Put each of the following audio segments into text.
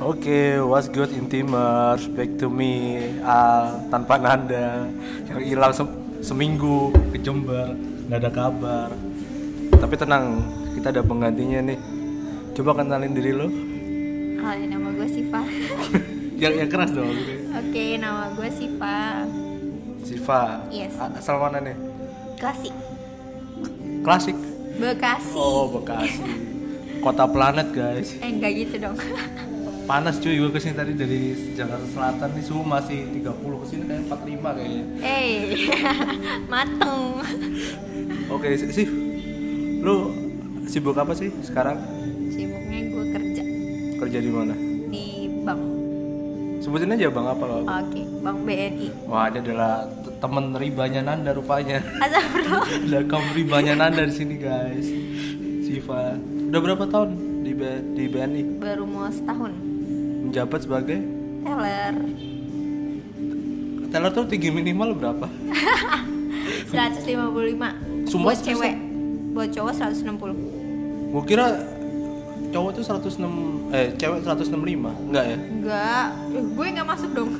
Oke, what's good intimers? Back to me, Al, tanpa Nanda yang hilang se- seminggu ke Jember, nggak ada kabar. Tapi tenang, kita ada penggantinya nih. Coba kenalin diri lo. Hai, nama gue Siva. yang yang keras dong. Oke, nama gue Siva. Siva. Yes. Asal mana nih? Klasik. Klasik. Bekasi. Oh, Bekasi. Kota planet guys. Eh, enggak gitu dong. Panas cuy, gue ke sini tadi dari Jakarta Selatan nih suhu masih 30 ke sini kayak 45 kayaknya. Eh, mateng. Oke, sih. Lu sibuk apa sih sekarang? Sibuknya gue kerja Kerja di mana? di bank. Sebutin aja Bang apa lo? Oke, Bank BNI. Wah, ini adalah temen ribanya Nanda rupanya. Asal bro. Ada kaum ribanya Nanda di sini, guys. Siva. Udah berapa tahun di B- di BNI? Baru mau setahun. Menjabat sebagai Teller. teller tuh tinggi minimal berapa? 155. Semua Buat cewek. Buat cowok 160. Gua kira cowok tuh 106 eh cewek 165. Enggak ya? Enggak, eh, gue nggak masuk dong.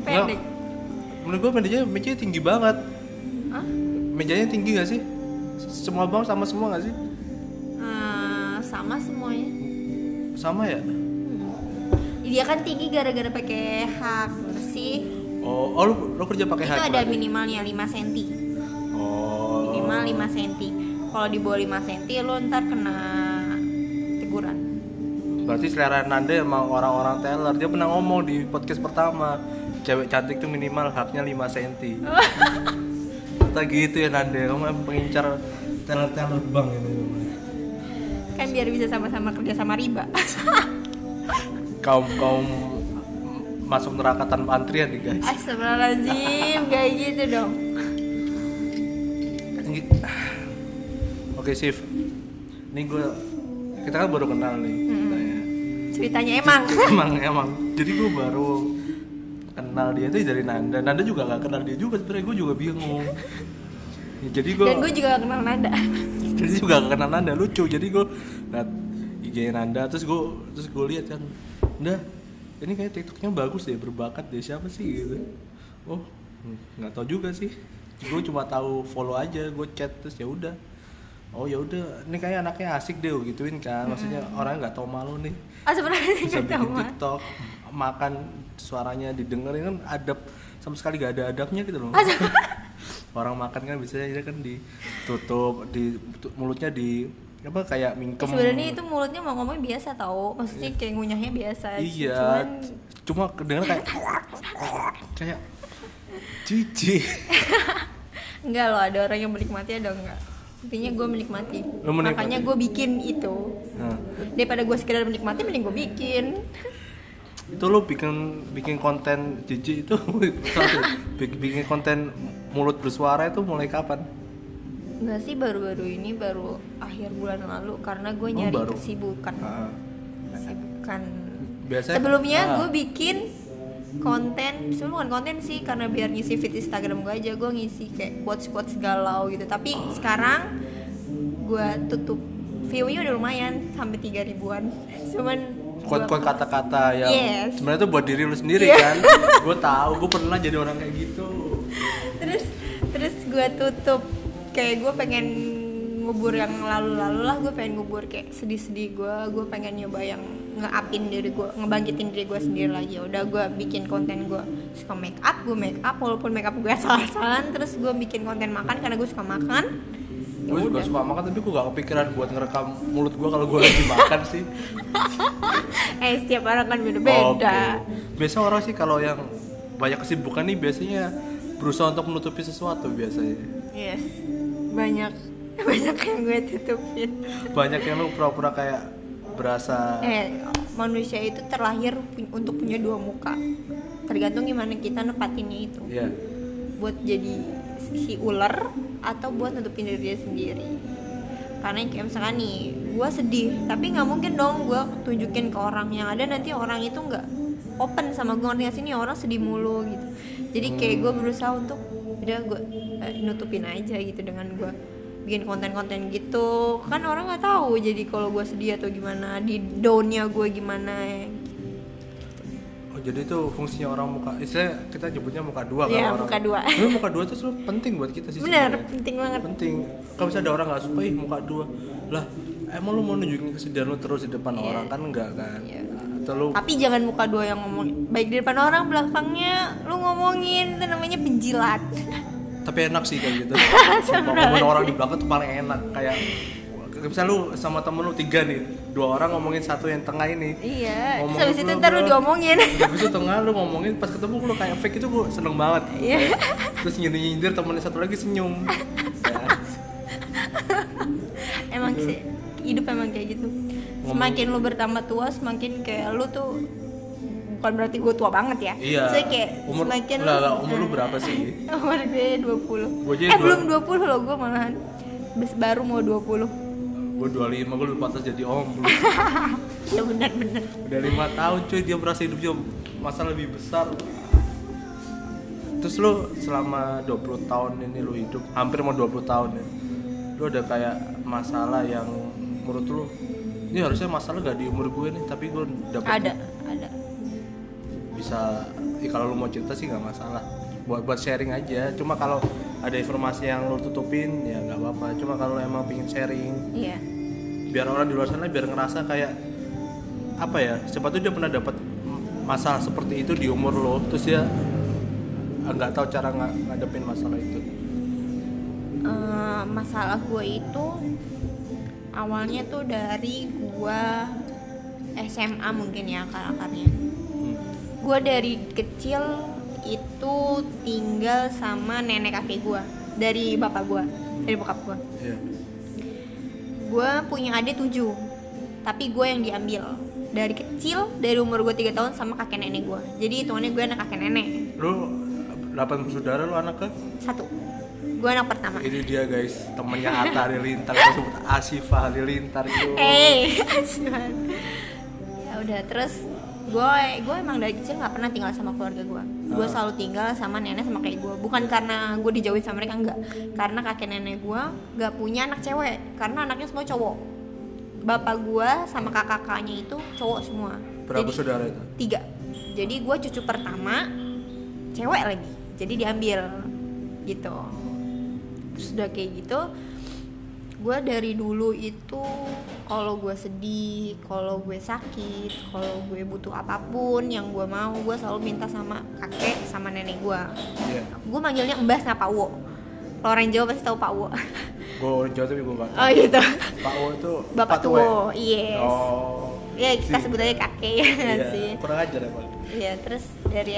Pendek. Enggak. Menurut gua mejanya mejanya tinggi banget. Hah? Mejanya tinggi gak sih? Semua bang sama semua gak sih? Eh, sama semuanya. Sama ya? Dia kan tinggi gara-gara pakai hak bersih. Oh, oh lu, lu kerja pakai itu hak ada berarti? minimalnya 5 cm. Oh. Minimal 5 cm. Kalau di bawah 5 cm lo ntar kena teguran. Berarti selera Nanda emang orang-orang teller. Dia pernah ngomong di podcast pertama, cewek cantik tuh minimal haknya 5 cm. Kata gitu ya Nanda, kamu emang pengincar teller-teller bank ini. Kan biar bisa sama-sama kerja sama riba. Kaum kaum masuk neraka tanpa antrian nih guys. Astagfirullahaladzim, kayak gitu dong. Oke Sif, ini gue kita kan baru kenal nih. ceritanya. Ceritanya emang. emang emang jadi gue baru kenal dia tuh dari Nanda Nanda juga gak kenal dia juga sebenarnya gue juga bingung Ya, jadi gue Dan gue juga gak kenal Nanda. jadi juga gak kenal Nanda lucu jadi gue liat IG Nanda terus gue terus gue lihat kan Nanda ini kayak TikToknya bagus deh berbakat deh. Siapa sih gitu? Oh nggak tahu juga sih. Gue cuma tahu follow aja gue chat terus ya udah. Oh ya udah. Ini kayak anaknya asik deh gituin kan. Maksudnya orang nggak tahu malu nih. Astagfirullahaladzim, bisa gak tau bikin mah. TikTok makan suaranya didengerin kan adab sama sekali gak ada adabnya gitu loh. Orang makan kan biasanya dia kan ditutup di mulutnya di apa kayak mingkem. Sebenarnya itu mulutnya mau ngomong biasa tau. Maksudnya kayak ngunyahnya biasa. Iya. Cuman cuma kedengeran kayak kayak cici Enggak loh, ada orang yang menikmati ada enggak. Intinya gue menikmati. Menikmati? Makanya gue bikin itu. Nah, Daripada gue sekedar menikmati, mending gue bikin. Itu lo bikin bikin konten cici itu. Bikin konten mulut bersuara itu mulai kapan Enggak sih, baru-baru ini baru akhir bulan lalu Karena gue Oh, nyari baru. kesibukan. Ah, Kesibukan. Biasanya Sebelumnya ah, gue bikin konten Sebelum bukan konten sih, karena biar ngisi feed Instagram gue aja Gue ngisi kayak quotes-quotes galau gitu. Tapi sekarang gue tutup View-nya udah lumayan, sampai 3 ribuan. Cuman quote-quote kata-kata yang Yes. sebenarnya tuh buat diri lu sendiri Iya. kan? Gue tahu gue pernah jadi orang kayak gitu. Terus terus gue tutup kayak gue pengen ngubur yang lalu-lalu lah gue pengen ngubur kayak sedih-sedih gue gue pengen nyoba yang nge-upin diri gue ngebangkitin diri gue sendiri lagi. Ya udah gue bikin konten gue suka make up gue make up walaupun make up gue salah-salahan terus gue bikin konten makan karena gue suka makan. Ya gue juga udah. suka makan tapi gue gak kepikiran buat ngerekam mulut gue kalau gue lagi makan sih. Eh setiap orang kan beda-beda. Oke. biasa orang sih kalau yang banyak kesibukan nih biasanya berusaha untuk menutupi sesuatu biasanya yes. Banyak banyak yang gue tutupin. Banyak yang lu pura-pura kayak berasa eh manusia itu terlahir untuk punya dua muka. Tergantung gimana kita nepatinnya itu. Ya buat jadi si ular atau buat nutupin diri dia sendiri. Karena kayak misalkan nih gue sedih tapi nggak mungkin dong gue tunjukin ke orang yang ada nanti orang itu nggak open sama gue ngerti sih? Nih orang sedih mulu gitu. Jadi kayak gue berusaha untuk udah gue eh, nutupin aja gitu dengan gue bikin konten-konten gitu kan orang nggak tahu jadi kalau gue sedih atau gimana di downnya gue gimana Oh, jadi itu fungsinya orang muka, istilah kita nyebutnya muka dua kan Iya, orang. muka dua. Tapi muka dua itu sebenarnya penting buat kita sih. sebenarnya. penting banget Penting. Kalau misalnya ada orang nggak suka, ih muka dua, lah emang lu mau nunjukin kesedihan lu terus di depan Iya. orang kan enggak kan? Iya. Atau lu tapi jangan muka dua yang ngomong baik di depan orang belakangnya lu ngomongin itu namanya penjilat tapi enak sih kayak gitu. Ngomongin orang di belakang tuh paling enak kayak misalnya lu sama temen lu tiga nih, dua orang ngomongin satu yang tengah ini. iya terus habis itu ntar lu diomongin Habis itu tengah lu ngomongin pas ketemu lu kayak fake itu gue seneng banget. Iya. Terus nyindir-nyindir temennya satu lagi senyum. Ya. emang sih hidup emang kayak gitu semakin lu bertambah tua semakin kayak lu tuh bukan berarti gue tua banget ya. Iya. Maksudnya kayak Umur- semakin lah, lah, umur lu berapa sih? umur gue 20 Gua eh dua- belum 20 loh gue malahan. Baru mau 20 gue 25 gue udah pantas jadi om ya benar-benar udah lima tahun cuy dia merasa hidupnya masa lebih besar? Terus lu selama 20 tahun ini lu hidup hampir mau 20 tahun ya lu ada kayak masalah yang menurut lu ini harusnya masalah gak di umur gue nih tapi gue dapet ada ada. Bisa ya kalau lu mau cerita sih nggak masalah. Buat buat sharing aja. Cuma kalau ada informasi yang lu tutupin ya nggak apa-apa. Cuma kalau emang pingin sharing iya. biar orang di luar sana biar ngerasa kayak apa ya siapa tuh dia pernah dapat masalah seperti itu di umur lo. Terus dia ah, nggak tahu cara nga- ngadepin masalah itu. Eh, masalah gue itu awalnya tuh dari gue SMA mungkin ya akar-akarnya Hmm. gue dari kecil itu tinggal sama nenek kakek gue dari bapak gue dari bokap gue Iya. gue punya adik tujuh tapi gue yang diambil. Dari kecil dari umur gue tiga tahun sama kakek nenek gue jadi hitungannya gue anak kakek nenek. Lu delapan bersaudara lu anak ke? Satu gue anak pertama. Ini dia guys. Temennya Atta Halilintar. Kita sebut Asifah Halilintar itu Eh, Aswan. ya udah terus gue gue emang dari kecil nggak pernah tinggal sama keluarga gue gue Ah. selalu tinggal sama nenek sama kayak gue bukan karena gue dijauhin sama mereka enggak karena kakek nenek gue nggak punya anak cewek. Karena anaknya semua cowok. Bapak gue sama kakak kakaknya itu cowok semua. Berapa Jadi- saudara itu? tiga. Jadi gue cucu pertama cewek lagi. Jadi diambil. Gitu terus udah kayak gitu gue dari dulu itu kalau gue sedih kalau gue sakit kalau gue butuh apa pun yang gue mau gue selalu minta sama kakek sama nenek gue iya. Gue manggilnya mbah sama pak Wo. Kalau orang Jawa pasti tahu pak Wo. Gue orang Jawa tapi gue gak tahu. Oh gitu. Pak Wo itu bapak tua yes. Oh. Ya kita Si- sebut aja kakek ya nggak iya. sih? kurang ajar ya pak Iya, terus dari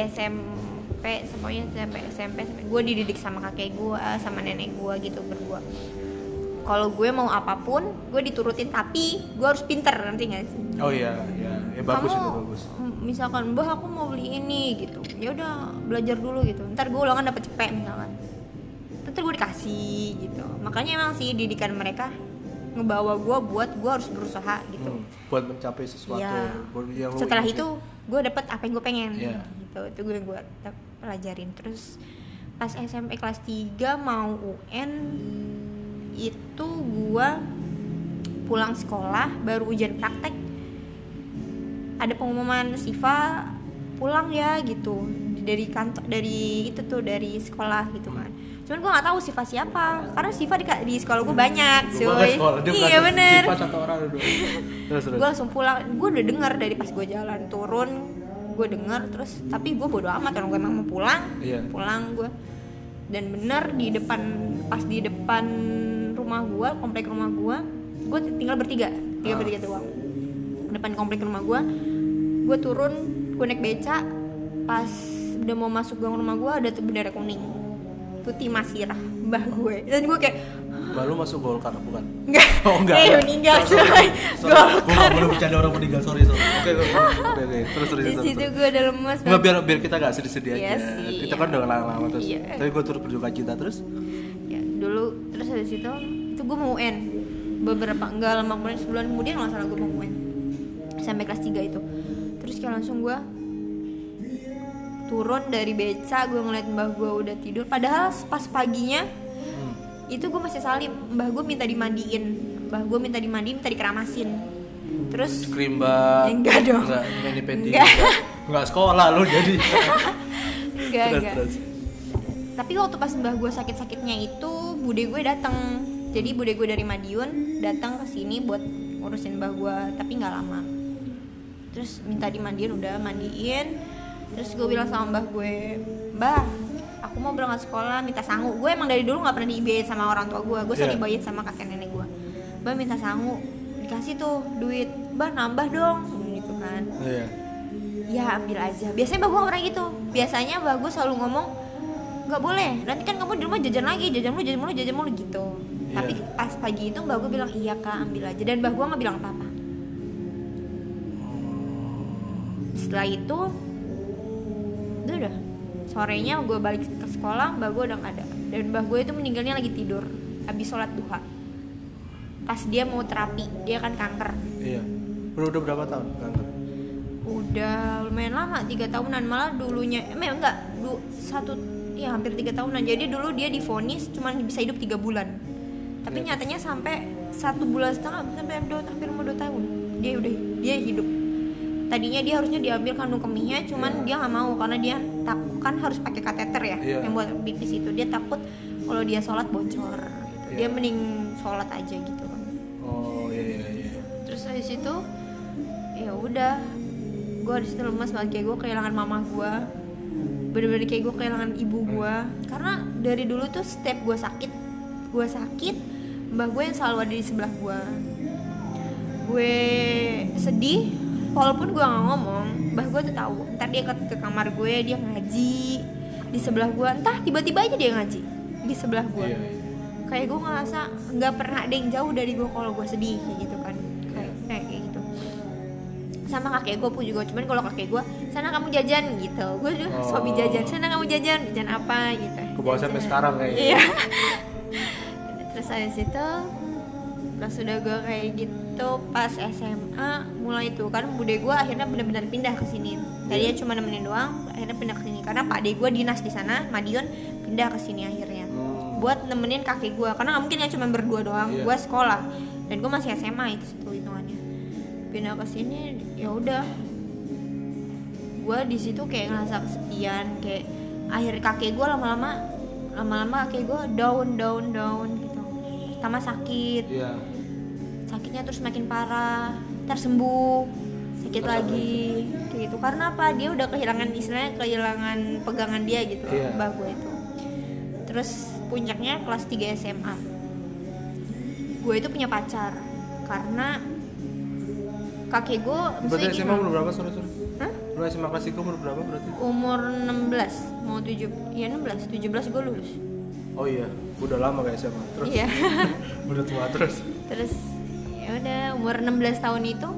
SMP semuanya sampai SMP, sampai gue dididik sama kakek gue, sama nenek gue gitu berdua. Kalau gue mau apa pun, gue diturutin tapi gue harus pinter nanti nggak sih? oh iya iya ya, bagus Kamu itu bagus misalkan, mbah aku mau beli ini gitu, ya udah belajar dulu gitu. Ntar gue ulangan dapet cepet misalkan, ntar gue dikasih gitu. Makanya emang sih didikan mereka ngebawa gue buat gue harus berusaha gitu. Hmm, buat mencapai sesuatu buat yang setelah itu gue dapet apa yang gue pengen Iya. gitu itu gue gue pelajarin. Terus pas SMP kelas 3 mau UN itu gue pulang sekolah baru ujian praktek. Ada pengumuman Siva pulang ya gitu. Dari kantor dari itu tuh dari sekolah gitu kan. Cuman gue nggak tahu Siva siapa karena Siva di, di sekolah gue banyak Gua cuy. iya bener. Sifat satu orang dulu terus terus. Gue langsung pulang gue udah denger dari pas gue jalan turun gue denger terus tapi gue bodo amat orang gue emang mau pulang. Iya. pulang gue. Dan bener di depan pas di depan rumah gue komplek rumah gue gue tinggal bertiga. Tiga Ah. bertiga doang depan komplek rumah gue. Gue turun gue naik beca. Pas udah mau masuk gang rumah gue ada tuh bendera kuning tuti masirah mbah gue dan gue kayak Mbak lu masuk Golkar bukan? enggak Oh enggak. eh enggak. meninggal Sorry, sorry. coy Sorry, Gua nggak boleh bercanda orang meninggal, sorry sorry. Oke oke oke oke. Terus terus di terus. situ terus. gue udah lemes Nggak biar biar kita gak sedih-sedih Iya aja. sih, Kita kan udah lama-lama terus. Iya. Tapi gue turut berduka cita terus. ya dulu terus dari situ itu gue mau UN beberapa enggak lama kemudian sebulan kemudian nggak salah gue mau UN sampai kelas 3 itu terus kayak langsung gue turun dari beca gue ngeliat mbah gue udah tidur padahal pas paginya Hmm. itu gue masih salim mbah gue minta dimandiin mbah gue minta dimandiin minta dikeramasin terus Krimba. Enggak dong. Enggak, mani pedi. Enggak. Enggak. Enggak sekolah lu jadi. enggak terus enggak terus. tapi waktu pas mbah gue sakit-sakitnya itu bude gue datang jadi bude gue dari Madiun datang ke sini buat ngurusin mbah gue tapi nggak lama terus minta dimandiin udah mandiin terus gue bilang sama mbah gue mbah aku mau berangkat sekolah minta sangu. Gue emang dari dulu nggak pernah diibayin sama orang tua gue gue selalu Iya. dibayin sama kakek nenek gue mbah minta sangu dikasih tuh duit. Mbah nambah dong. Gitu kan. Iya. ya ambil aja. Biasanya mbak gue orang gitu. Biasanya mbak gue selalu ngomong nggak boleh nanti kan kamu di rumah jajan lagi jajan mulu jajan mulu jajan mulu. Gitu. Iya. tapi pas pagi itu mbak gue bilang iya kak ambil aja. Dan mbak gue nggak bilang apa apa setelah itu itu udah. Sorenya gue balik ke sekolah mbak gue udah nggak ada. Dan mbak gue itu meninggalnya lagi tidur habis sholat duha. Pas dia mau terapi dia kan kanker. Iya. Udah udah berapa tahun kanker? udah lumayan lama tiga tahunan. Malah dulunya eh enggak du, satu ya hampir tiga tahunan. Jadi dulu dia difonis cuman bisa hidup tiga bulan. Tapi Iya. nyatanya sampai satu bulan setengah sampai dua, hampir mau dua tahun dia udah dia hidup tadinya dia harusnya diambil kandung kemihnya cuman dia nggak mau karena dia takut kan harus pakai kateter ya Iya. yang buat pipis itu dia takut kalau dia sholat bocor gitu. dia Iya. mending sholat aja gitu Oh iya iya iya. terus habis itu ya udah gue di situ lemas banget kayak gue kehilangan mama gue bener-bener kayak gue kehilangan ibu gue karena dari dulu tuh setiap gue sakit gue sakit mbah gue yang selalu ada di sebelah gue gue sedih walaupun gue nggak ngomong mbah gue tuh tahu. Ntar dia ke, ke kamar gue dia ngaji. Di sebelah gue entah tiba-tiba aja dia ngaji. Di sebelah gue iya. kayak gue ngerasa nggak pernah ada yang jauh dari gue kalau gue sedih kayak gitu kan. Kayak kayak kayak gitu. Sama kakek gue pun juga cuman kalau kakek gue sana kamu jajan gitu. Gue juga Oh. suami jajan. Sana kamu jajan jajan apa? gitu. Ke bawah sampai sekarang kayaknya. iya. Terus habis itu pas sudah gue kayak gitu pas SMA mulai tuh kan bude gue akhirnya benar-benar pindah ke sini. Tadinya cuma nemenin doang akhirnya pindah ke sini. Karena pak gue dinas di sana Madiun pindah ke sini akhirnya. Hmm. buat nemenin kakek gue karena nggak mungkin ya cuma berdua doang Iya. gue sekolah. Dan gue masih SMA itu situ hitungannya. Pindah ke sini ya udah. Gue di situ kayak ngerasa kesepian kayak akhir kakek gue lama-lama lama-lama kakek gue down down down gitu. Pertama sakit. Iya. Sakitnya terus makin parah ntar sembuh sakit Terus lagi kayak gitu karena apa dia udah kehilangan istilahnya kehilangan pegangan dia gitu Iya. mbah gue itu terus puncaknya kelas 3 SMA gue itu punya pacar karena kakek gue Berarti misalnya SMA gini, umur berapa sorry sorry? Hah? Lu SMA kelas 3 umur berapa berarti? umur 16 mau 7 ya 16 17 gue lulus Oh iya, udah lama kayak SMA. Terus iya udah tua terus. terus ya udah umur 16 tahun itu.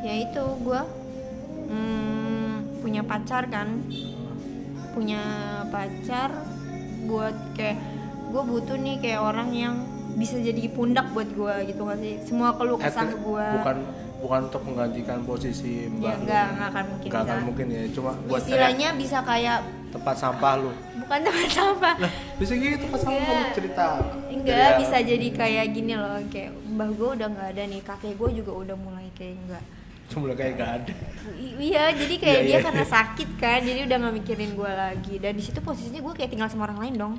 Ya itu gue hmm, punya pacar kan. Punya pacar buat kayak gue butuh nih kayak orang yang bisa jadi pundak buat gue gitu gak sih? Semua keluh kesah gue Bukan bukan untuk menggantikan posisi ya mbak lu. nggak nggak akan mungkin Nggak akan mungkin ya, cuma buat kayak istilahnya bisa kayak tempat sampah lu. bukan tempat sampah Lah, bisa gitu sama Enggak. kamu cerita. enggak Kayak- bisa jadi kayak gini loh kayak mbah gue udah nggak ada nih kakek gue juga udah mulai kayak enggak Cuma kayak gak ada. I- iya jadi kayak Iya, dia iya, karena iya. sakit kan jadi udah nggak mikirin gue lagi dan di situ posisinya gue kayak tinggal sama orang lain dong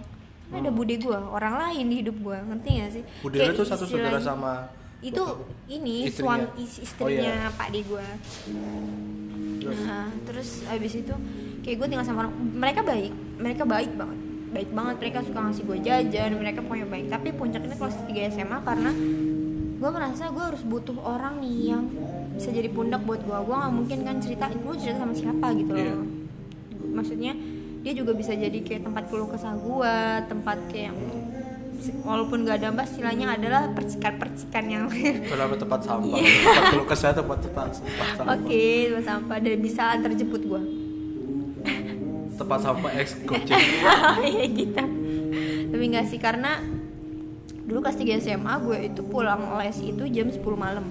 Kan ada bude gue orang lain di hidup gue ngerti gak sih Bude lu tuh satu saudara sama itu ini Istrinya. suami is- Oh, istrinya iya. pak de gue? Nah, terus abis itu kayak gue tinggal sama orang mereka baik mereka baik banget baik banget mereka suka ngasih gue jajan mereka pokoknya baik tapi puncaknya kelas 3 SMA karena gue merasa gue harus butuh orang nih yang bisa jadi pundak buat gue gue nggak mungkin kan cerita gue cerita sama siapa gitu loh Iya. maksudnya dia juga bisa jadi kayak tempat keluh kesah gue tempat kayak walaupun gak ada mbak istilahnya adalah percikan-percikan yang Kenapa tempat sampah? Iya. Tempat keluh kesah tempat tempat tempat sampah. oke tempat sampah dan bisa antar jemput gue Tempat sampah ex gojek. ya gitu tapi nggak sih karena dulu kelas 3 SMA gue itu pulang les itu jam 10 malam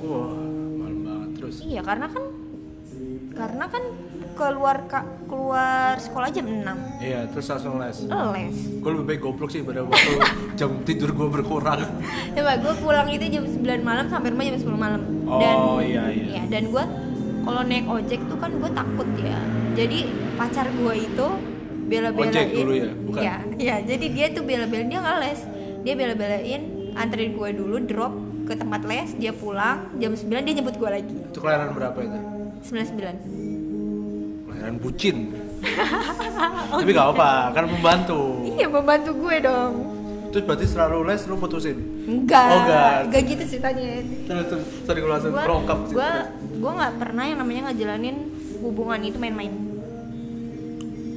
Wah, malam banget terus. iya karena kan karena kan keluar ka- keluar sekolah jam 6 Iya, terus langsung les. les Gue lebih baik goblok sih pada waktu jam tidur gue berkurang. coba gue pulang itu jam 9 malam sampai rumah jam 10 malam Oh, iya, iya. ya, dan gue kalau naik ojek tuh kan gue takut ya jadi pacar gue itu bela-belain Ojek dulu ya? Bukan? Iya, iya, jadi dia tuh bela-belain dia nggak les dia bela-belain anterin gue dulu drop ke tempat les dia pulang jam 9 dia jemput gue lagi Itu kelahiran berapa itu? 99 Kelahiran bucin. Tapi gak apa, kan membantu. iya membantu gue dong Terus berarti selalu les lu putusin. enggak Oh, enggak. enggak gitu ceritanya Terus terus sorry gue langsung sih. gue gue nggak pernah yang namanya ngejalanin hubungan itu main-main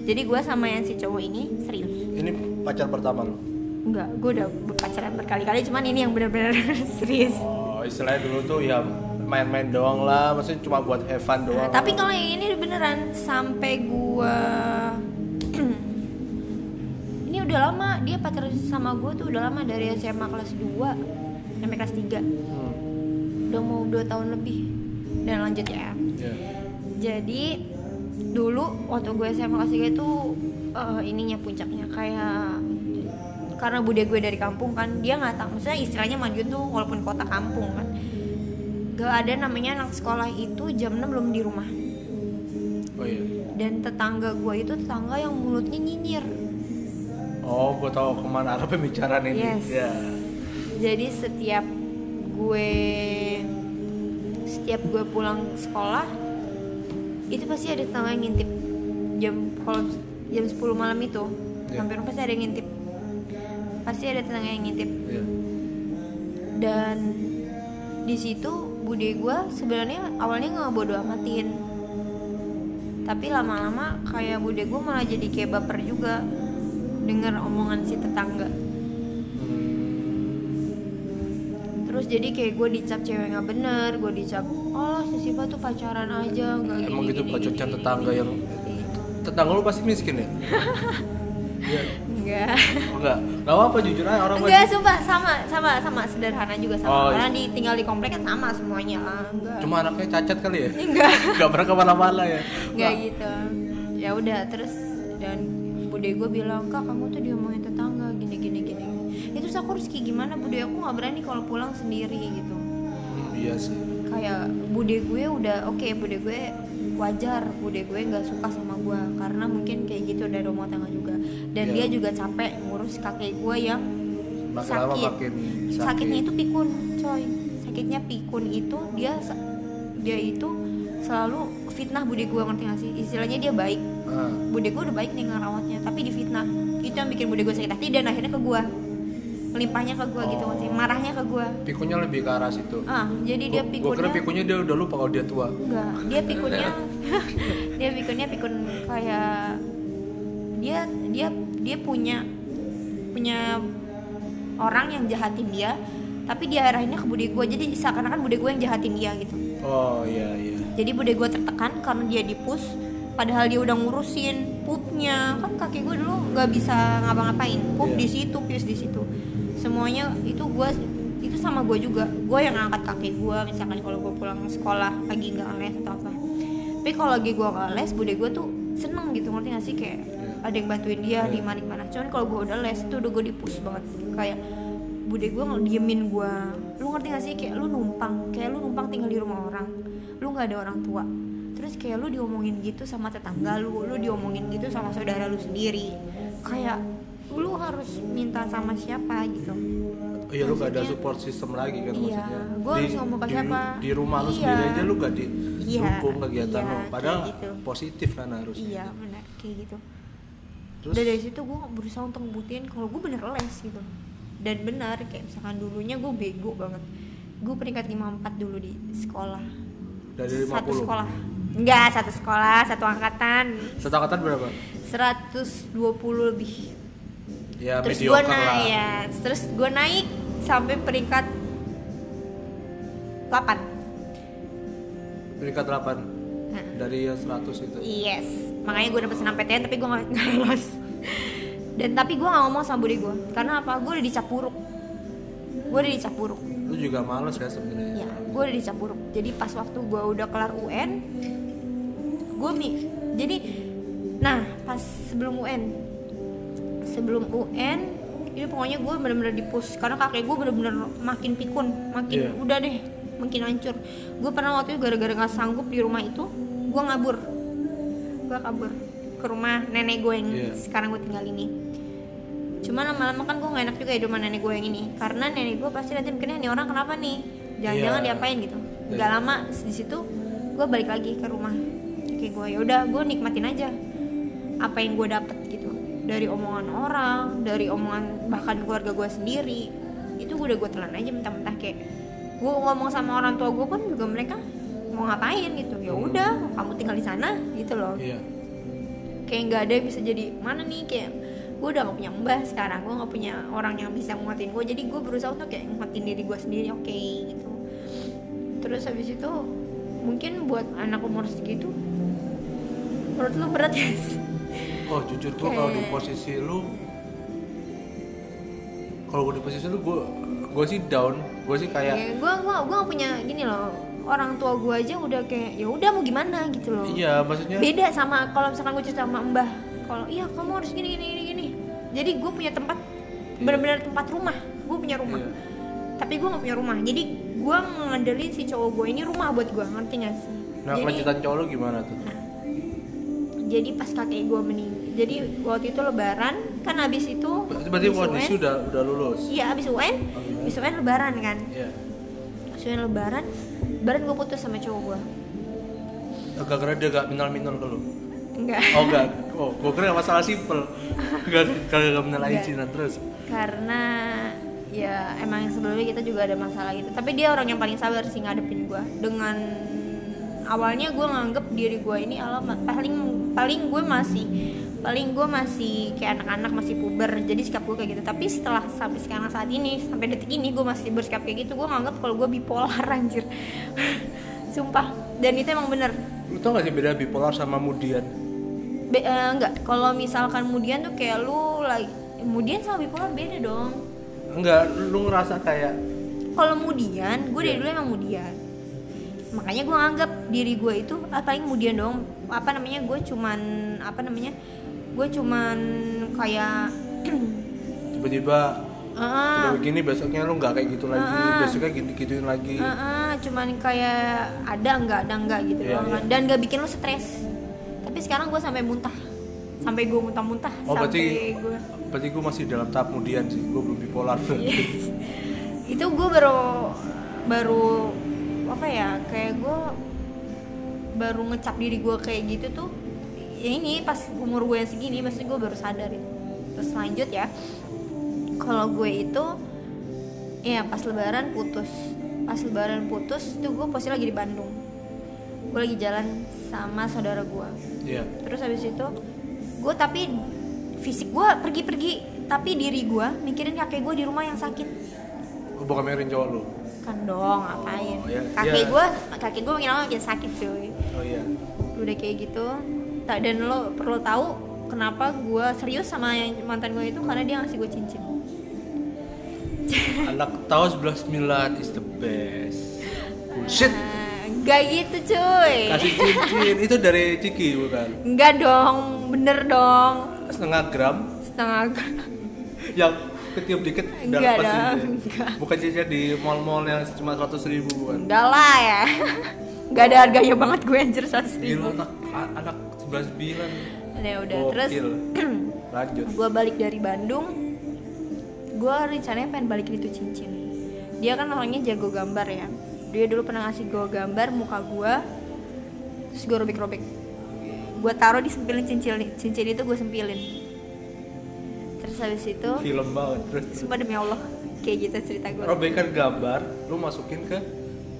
jadi gue sama yang si cowok ini serius Ini pacar pertama lu. enggak gue udah pacaran berkali-kali cuman ini yang benar-benar serius Oh, istilahnya dulu tuh ya main-main doang lah, maksudnya cuma buat have fun Nah, doang. tapi kalau yang ini beneran sampai gue ini udah lama dia pacaran sama gue tuh udah lama dari SMA kelas 2 sampai kelas 3 Hmm. udah mau 2 tahun lebih dan lanjut ya Iya. Jadi dulu waktu gue SMA kelas 3 itu eh, ininya puncaknya kayak karena bude gue dari kampung kan dia nggak tahu maksudnya istilahnya Madiun tuh walaupun kota kampung kan gak ada namanya anak sekolah itu jam 6 belum di rumah Oh iya. dan tetangga gue itu tetangga yang mulutnya nyinyir Oh, gue tahu ke mana arah pembicaraan ini. Yes. Ya. jadi setiap gue setiap gue pulang sekolah itu pasti ada tetangga yang ngintip jam kalau jam 10 malam itu Iya. hampir pasti ada yang ngintip pasti ada tetangga yang ngintip Iya. dan di situ bude gue sebenarnya awalnya nggak bodo amatin tapi lama-lama kayak bude gue malah jadi kayak baper juga dengar omongan si tetangga terus jadi kayak gue dicap cewek nggak bener gue dicap oh si Siva tuh pacaran aja nggak gini Emang gitu gini, gini, tetangga gini, yang gini. tetangga lu pasti miskin ya? Iya. enggak Oh, enggak. Enggak apa-apa jujur aja orang enggak sumpah sama sama sama sederhana juga sama Oh, karena di tinggal di komplek kan sama semuanya lah enggak Cuma anaknya cacat kali ya? enggak Enggak pernah ke mana-mana ya? nggak gitu ya udah terus dan bude gue bilang kak kamu tuh diomongin tetangga gini gini gini itu terus aku harus kayak gimana bude aku nggak berani kalau pulang sendiri gitu iya sih. Kayak bude gue udah oke bude gue wajar bude gue nggak suka sama gue karena mungkin kayak gitu dari rumah tangga juga. Dan Iya. dia juga capek ngurus kakek gue yang Makin lama sakit. makin sakit. sakitnya itu pikun coy. Sakitnya pikun itu dia dia itu selalu fitnah bude gue ngerti gak sih? Istilahnya dia baik. Ah, bude gue udah baik nih ngerawatnya tapi difitnah itu yang bikin bude gue sakit hati dan akhirnya ke gue melimpahnya ke gue gitu Oh. ngerti marahnya ke gue pikunnya lebih ke arah situ. ah jadi dia Gua- pikunnya Gua kira pikunnya dia udah lupa kalau dia tua. enggak dia pikunnya dia pikunnya pikun kayak dia dia dia punya punya orang yang jahatin dia tapi dia arahinnya ke bude gue jadi seakan-akan bude gue yang jahatin dia gitu Oh iya iya. jadi bude gue tertekan karena dia dipus padahal dia udah ngurusin pupnya kan kaki gue dulu nggak bisa ngapa-ngapain pup Iya. di situ pius di situ semuanya itu gue itu sama gue juga. Gue yang ngangkat kaki gue misalkan kalau gue pulang sekolah lagi nggak les atau apa. Tapi kalau lagi gue nggak les bude gue tuh seneng gitu ngerti gak sih? Kayak ada yang bantuin dia di mana mana cuman kalau gue udah les itu udah gue dipus banget. Kayak bude gue ngediemin gue lu ngerti gak sih? Kayak lu numpang kayak lu numpang tinggal di rumah orang. Lu nggak ada orang tua. Terus kayak lu diomongin gitu sama tetangga lu lu diomongin gitu sama saudara lu sendiri. Kayak lu harus minta sama siapa gitu Oh iya lu gak ada support system lagi kan Iya, maksudnya. gua harus ngomong ke di, siapa? Di rumah lu Iya. sendiri aja lu gak di Iya, dukung kegiatan iya, lu. Padahal gitu. positif kan harusnya. iya benar kayak gitu Terus dan dari situ gue berusaha untuk ngebuktiin kalau gue bener les gitu dan benar kayak misalkan dulunya gue bego banget gue peringkat 54 dulu di sekolah dari 50. satu sekolah enggak satu sekolah satu angkatan Satu angkatan berapa? 120 lebih Ya terus gue naik ya terus gue naik sampai peringkat 8 Peringkat 8 Nah. dari yang 100 itu. Yes, makanya gue dapet senam-PTN tapi gue gak, nggak lolos. Dan tapi gue gak ngomong sama bude gue, karena apa? Gue udah dicap buruk. Gue udah dicap buruk. Lu juga males kan sebenarnya. Ya, gue udah dicap buruk. Jadi pas waktu gue udah kelar UN, gue mi jadi nah pas sebelum UN sebelum UN itu pokoknya gue bener-bener di push karena kakek gue bener-bener makin pikun makin Iya. udah deh makin hancur. Gue pernah waktu itu gara-gara nggak sanggup di rumah itu gue ngabur. Gue kabur ke rumah nenek gue yang Iya. sekarang gue tinggal ini. Cuma lama-lama kan gue gak enak juga ya di rumah nenek gue yang ini. Karena nenek gue pasti nanti mikirnya nih orang kenapa nih? Jangan-jangan Iya. diapain gitu. Nggak lama di situ gue balik lagi ke rumah kayak gue ya udah gue nikmatin aja apa yang gue dapet gitu dari omongan orang dari omongan bahkan keluarga gue sendiri. Itu gue udah gue telan aja mentah-mentah kayak gue ngomong sama orang tua gue pun juga mereka mau ngapain gitu. Ya udah kamu tinggal di sana gitu loh. Iya. Kayak nggak ada yang bisa jadi mana nih kayak gue udah gak punya mbah sekarang gue gak punya orang yang bisa nguatin gue jadi gue berusaha untuk kayak nguatin diri gue sendiri oke gitu. Terus habis itu mungkin buat anak umur segitu menurut lu berat ya oh jujur gue kalau di posisi lu kalau gue di posisi lu gue gue sih down. Gue sih kayak gue gue gue gak punya gini loh. Orang tua gue aja udah kayak ya udah mau gimana? gitu loh. Iya maksudnya beda sama kalau misalkan gue cerita sama mbah kalau iya kamu harus gini gini gini gini. Jadi gue punya tempat benar-benar tempat rumah. Gue punya rumah. Iya. tapi gue nggak punya rumah. Jadi gue ngandelin si cowok gue ini rumah buat gue ngerti gak sih? Nah jadi, kelanjutan cowok lu gimana tuh? Jadi pas kakek gue meninggal jadi waktu itu lebaran kan abis itu berarti kondisi UN, udah udah lulus? Iya abis UN abis UN lebaran kan? Iya. Abis UN lebaran lebaran gue putus sama cowok gue agak gara dia gak minal minal ke lu enggak. Oh enggak. Oh gue kira masalah simpel. Gak kagak gak minal Enggak. izinan terus. Karena ya emang sebelumnya kita juga ada masalah gitu. Tapi dia orang yang paling sabar sih ngadepin gue dengan awalnya gue nganggep diri gue ini alamat. Paling paling gue masih paling gue masih kayak anak-anak masih puber. Jadi sikap gue kayak gitu. Tapi setelah sampai sekarang saat ini sampai detik ini gue masih bersikap kayak gitu. Gue nganggep kalau gue bipolar anjir. Sumpah. Dan itu emang bener. Lu tau gak sih beda bipolar sama mudian? Be- eh, enggak. Kalau misalkan kemudian tuh kayak lu lagi kemudian sama bipolar beda dong. Enggak lu ngerasa kayak kalau kemudian gue dari Iya. dulu emang kemudian makanya gue anggap diri gue itu ah, paling kemudian dong. Apa namanya? Gue cuman apa namanya gue cuman kayak tiba-tiba ah udah begini besoknya lu nggak kayak gitu lagi Ah. besoknya gitu gituin lagi ah, ah, cuman kayak ada enggak ada enggak gitu doang iya. kan dan gak bikin lu stres tapi sekarang gue sampai muntah sampai gue muntah-muntah oh berarti gue berarti gue masih dalam tahap kemudian sih gue belum bipolar Iya. itu gue baru baru apa ya kayak gue baru ngecap diri gue kayak gitu tuh ya ini pas umur gue yang segini pasti gue baru sadar itu terus lanjut ya kalau gue itu ya pas lebaran putus. Pas lebaran putus tuh gue posisi lagi di Bandung. Gue lagi jalan sama saudara gue. Iya. Terus habis itu gue tapi fisik gue pergi-pergi tapi diri gue mikirin kakek gue di rumah yang sakit. Gue bakal mikirin cowok lu? Kan dong ngapain? Oh, iya. kakek Iya. gue kakek gue makin lama makin sakit cuy. Oh iya. Udah kayak gitu tak dan lo perlu tahu kenapa gue serius sama yang mantan gue itu karena dia ngasih gue cincin. Anak tahun 99 is the best. Bullshit. Nah, enggak gitu cuy. Kasih cincin. Itu dari Ciki bukan? Enggak dong bener dong. Setengah gram. Setengah yang ketiup dikit udah Enggak lepas dong, enggak. bukan cincin di mall-mall yang cuma 100 ribu bukan? Enggak lah ya. Enggak ada harganya banget gue anjir seratus gila ribu anak anak 99 ya udah terus Gokil. lanjut. gue balik dari Bandung. Gue rencananya pengen balikin itu cincin. Dia kan orangnya jago gambar ya. Dia dulu pernah ngasih gue gambar muka gue terus gue robek-robek. Gue taruh di sempilin cincin cincin itu gue sempilin. Terus habis itu film banget terus. Sumpah demi Allah kayak gitu cerita gue robekan gambar lu masukin ke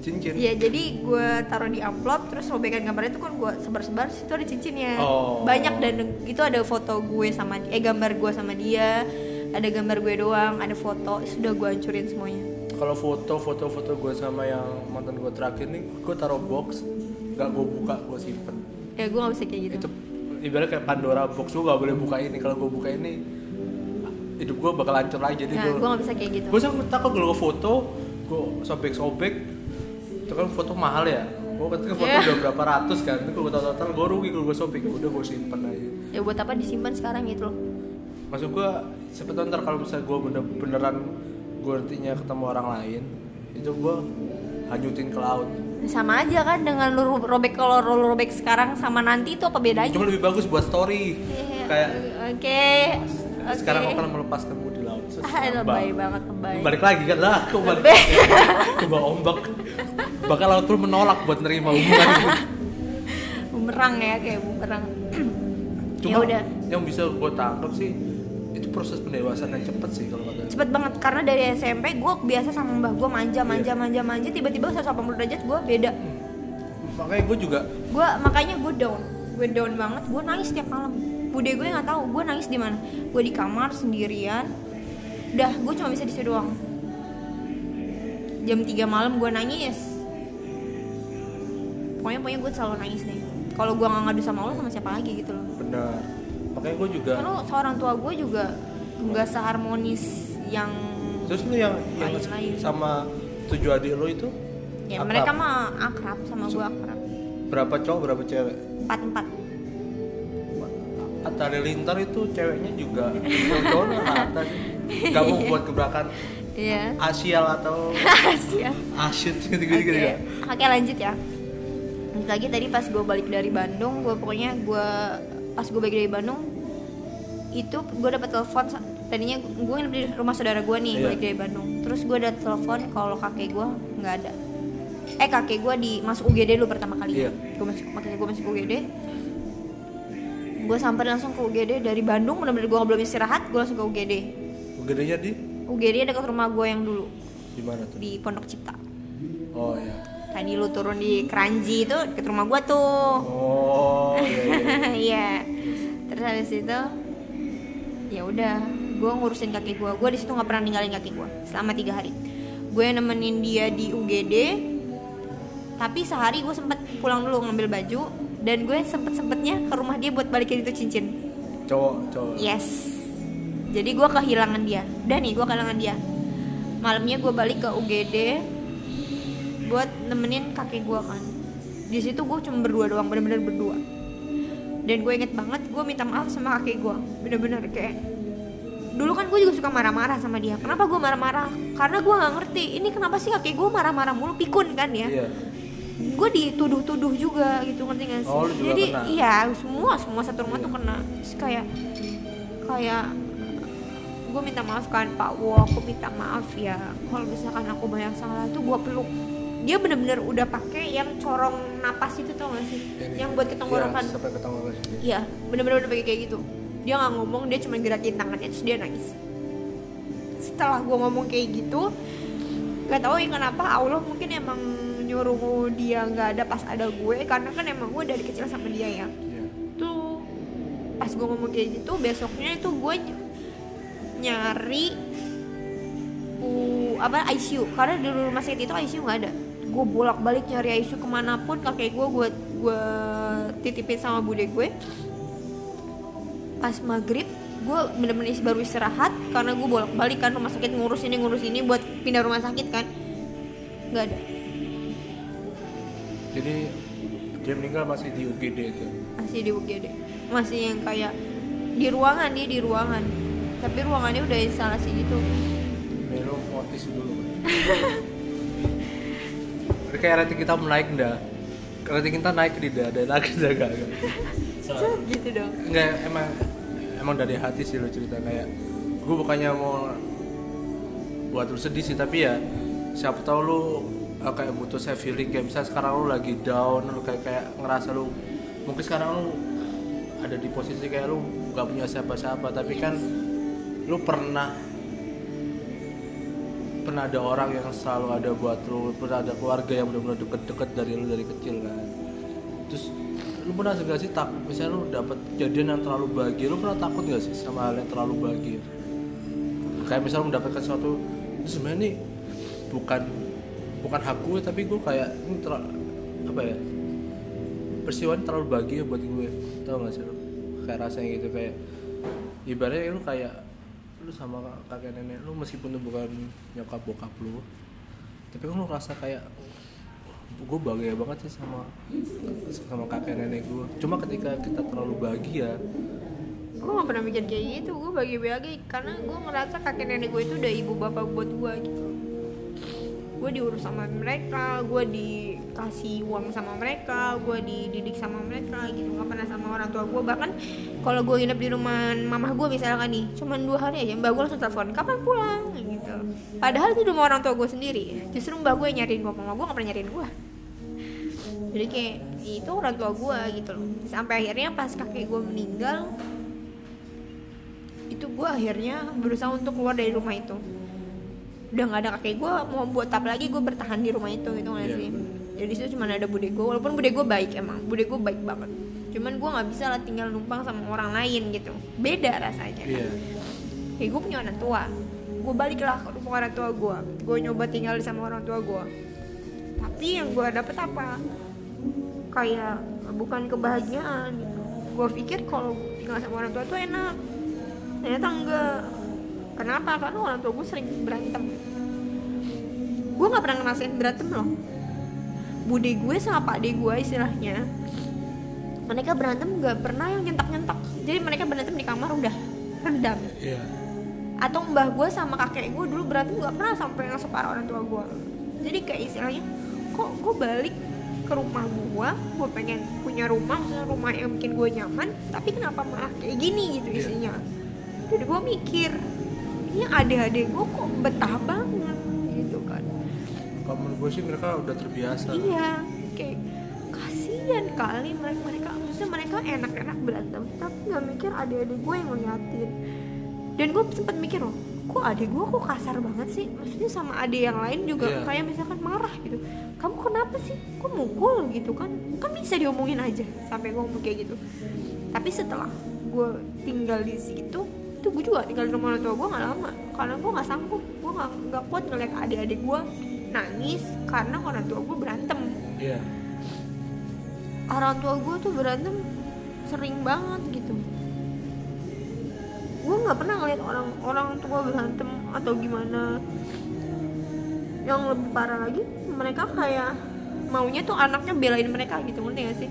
cincin. Iya jadi gue taruh di amplop terus robekan gambarnya itu kan gue sebar-sebar situ ada cincinnya. Oh. banyak dan itu ada foto gue sama eh gambar gue sama dia ada gambar gue doang ada foto sudah gue hancurin semuanya. Kalau foto foto foto gue sama yang mantan gue terakhir nih gue taruh box nggak gue buka gue simpen. Ya gue gak bisa kayak gitu. Itu ibarat kayak Pandora box gue gak boleh buka ini. Kalau gue buka ini hidup gue bakal hancur lagi jadi nah gue gue gak bisa kayak gitu. Gue takut takut kalau gue foto gue sobek sobek itu kan foto mahal ya. Gue ketika foto Iya. udah berapa ratus kan. Itu gue total gue rugi kalau gue shopping. Udah gue simpen aja. Ya buat apa disimpan sekarang gitu loh. Maksud gue tahu ntar kalau misalnya gue bener beneran gue nantinya ketemu orang lain itu gue hanyutin ke laut. Sama aja kan dengan lu robek kalau lu robek sekarang sama nanti itu apa bedanya? Cuma lebih bagus buat story. Iya, kayak oke. Oke sekarang aku akan melepaskanmu di laut. Ah lebay banget lebay. Balik lagi kan? Lah aku balik ke ombak bakal laut pun menolak buat nerima hubungan itu. bumerang ya kayak bumerang. Cuma ya udah yang bisa gue tangkap sih itu proses pendewasaan yang cepet sih kalau kata cepet banget karena dari SMP gue biasa sama mbah gue manja manja Iya. manja manja tiba-tiba 180 derajat gue beda. Makanya gue juga gue makanya gue down. Gue down banget gue nangis tiap malam. Bude gue nggak tahu gue nangis di mana. Gue di kamar sendirian. Udah gue cuma bisa di situ doang. Jam 3 malam gue nangis pokoknya pokoknya gue selalu nangis nih kalau gue nggak ngadu sama Allah sama siapa lagi gitu loh. Benar. Makanya gue juga karena seorang tua gue juga nggak seharmonis yang terus lu yang yang Lain-lain. sama tujuh adik lo itu? Ya akrab? mereka mah akrab sama gue akrab. Berapa cowok berapa cewek? Empat empat. Atari Lintar itu ceweknya juga cowoknya rata sih gak mau buat gebrakan. Iya. Asial atau Siap. asyut gitu gitu ya Oke lanjut ya. Lagi tadi pas gue balik dari Bandung, gue pokoknya gue pas gue balik dari Bandung itu gue dapet telepon tadinya gue nginep di rumah saudara gue nih Iya. balik dari Bandung. Terus gue ada telepon kalau kakek gue nggak ada. Eh kakek gue di masuk UGD dulu pertama kali. Iya. Gue masuk kakek gue masuk UGD. Gue sampai langsung ke UGD dari Bandung, bener-bener gue belum istirahat, gue langsung ke UGD. gedenya di UGD dekat rumah gue yang dulu di mana tuh di Pondok Cipta. oh ya Tadi lu turun di Keranji itu deket rumah gua tuh. oh iya, iya. Iya. Terus habis itu ya udah, gua ngurusin kaki gua. Gua di situ nggak pernah ninggalin kaki gua selama tiga hari. Gue nemenin dia di UGD. Tapi sehari gue sempet pulang dulu ngambil baju dan gue sempet sempetnya ke rumah dia buat balikin itu cincin. cowok cowok Yes. Jadi gue kehilangan dia. Udah nih gue kehilangan dia. Malamnya gue balik ke UGD buat nemenin kakek gue kan. Di situ gue cuma berdua doang, bener-bener berdua. Dan gue inget banget gue minta maaf sama kakek gue, bener-bener kayak dulu kan gue juga suka marah-marah sama dia. Kenapa gue marah-marah? Karena gue nggak ngerti. Ini kenapa sih kakek gue marah-marah mulu pikun kan ya? iya gue dituduh-tuduh juga gitu ngerti gak sih? Oh, Jadi kena? iya semua semua satu rumah tuh kena. Terus kayak kayak gue minta maaf kan Pak Wo, aku minta maaf ya. Kalau misalkan aku banyak salah tuh gue peluk. Dia bener-bener udah pakai yang corong napas itu tau gak sih? Ini. Yang buat ke tenggorokan. Iya, sampai ke tenggorokan Iya, bener-bener udah pakai kayak gitu. Dia nggak ngomong, dia cuma gerakin tangannya terus dia nangis. Setelah gue ngomong kayak gitu, nggak tahu ya kenapa Allah mungkin emang nyuruh dia nggak ada pas ada gue karena kan emang gue dari kecil sama dia ya. iya Tuh pas gue ngomong kayak gitu besoknya itu gue ny- nyari uh, apa ICU karena di rumah sakit itu ICU nggak ada gue bolak balik nyari ICU ke mana pun kakek gue gue gue titipin sama bude gue. Pas maghrib gue bener-bener is- baru istirahat karena gue bolak balik kan rumah sakit ngurus ini ngurus ini buat pindah rumah sakit kan. Nggak ada. Jadi dia meninggal masih di UGD itu? Masih di UGD masih yang kayak di ruangan dia di ruangan. Tapi ruangannya udah instalasi gitu. Mau tisu dulu kayak rating kita menaik dah rating kita naik di dah ada lagi dah gak gak gitu dong. Enggak, emang emang dari hati sih lo cerita kayak gue bukannya mau buat lu sedih sih tapi ya siapa tahu lu uh, kayak butuh saya feeling kayak misalnya sekarang lu lagi down lu kayak kayak ngerasa lu mungkin sekarang lu ada di posisi kayak lu nggak punya siapa-siapa tapi kan lu pernah pernah ada orang yang selalu ada buat lu pernah ada keluarga yang benar-benar deket-deket dari lu dari kecil kan? Terus lu pernah gak sih takut misalnya lu dapet kejadian yang terlalu bahagia lu pernah takut gak sih sama hal yang terlalu bahagia kayak misalnya lu mendapatkan sesuatu "Ini sebenarnya ini bukan bukan hak gue tapi gue kayak ini terlalu apa ya peristiwa ini terlalu bahagia buat gue tau gak sih lu? Kayak rasanya gitu kayak ibaratnya lu kayak lu sama kakek nenek lu meskipun lu bukan nyokap bokap lu tapi kan lu rasa kayak gue bahagia banget sih sama sama kakek nenek gue cuma ketika kita terlalu bahagia gue gak pernah mikir kayak gitu gue bagi-bagi karena gue ngerasa kakek nenek gue itu udah ibu bapak buat gue gitu. Gue diurus sama mereka gue dikasih uang sama mereka gue dididik sama mereka gitu gak pernah sama orang tua gue bahkan kalau gue nginep di rumah mamah gue misalkan nih cuman dua hari aja mbak gue langsung telepon kapan pulang? gitu. Padahal itu rumah orang tua gue sendiri. Justru mbak gue nyariin gue mama gue gak pernah nyariin gue jadi kayak itu orang tua gue gitu loh. Sampai akhirnya pas kakek gue meninggal itu gue akhirnya berusaha untuk keluar dari rumah itu. Udah nggak ada kakek gue mau buat apa lagi gue bertahan di rumah itu gitu nggak Iya. sih jadi situ cuma ada bude gue walaupun bude gue baik emang bude gue baik banget. Cuman gue nggak bisa lah tinggal numpang sama orang lain gitu. Beda rasanya. Kan iya. Kayak gue punya orang tua. Gue baliklah ke rumah orang tua gue gue nyoba tinggal sama orang tua gue tapi yang gue dapet apa? Kayak bukan kebahagiaan gitu. Gue pikir kalau tinggal sama orang tua tuh enak. Ternyata enggak. Kenapa? Karena orang tua gue sering berantem. Gue nggak pernah ngerasain berantem loh bude gue sama pak de gue istilahnya. Mereka berantem nggak pernah yang nyentak nyentak jadi mereka berantem di kamar udah redam iya. Atau mbah gue sama kakek gue dulu berantem nggak pernah sampai yang separah orang tua gue. Jadi kayak istilahnya kok gue balik ke rumah gue gue pengen punya rumah maksudnya rumah yang bikin gue nyaman tapi kenapa malah kayak gini gitu Iya. isinya? Jadi gue mikir ini adik-adik gue kok betah banget kalau menurut gue sih mereka udah terbiasa. Iya kayak kasihan kali mereka mereka maksudnya mereka enak-enak berantem tapi nggak mikir adik-adik gue yang ngeliatin. Dan gue sempet mikir loh kok adik gue kok kasar banget sih? Maksudnya sama adik yang lain juga Iya. kayak misalkan marah gitu. Kamu kenapa sih? Kok mukul gitu kan? Kan bisa diomongin aja sampai gue ngomong kayak gitu. Tapi setelah gue tinggal di situ itu gue juga tinggal di rumah orang tua gue nggak lama. Karena gue nggak sanggup gue nggak kuat ngeliat adik-adik gue nangis karena orang tua gue berantem. Iya. Orang tua gue tuh berantem sering banget gitu. Gue nggak pernah ngeliat orang orang tua berantem atau gimana. Yang lebih parah lagi mereka kayak maunya tuh anaknya belain mereka gitu ngerti gak sih?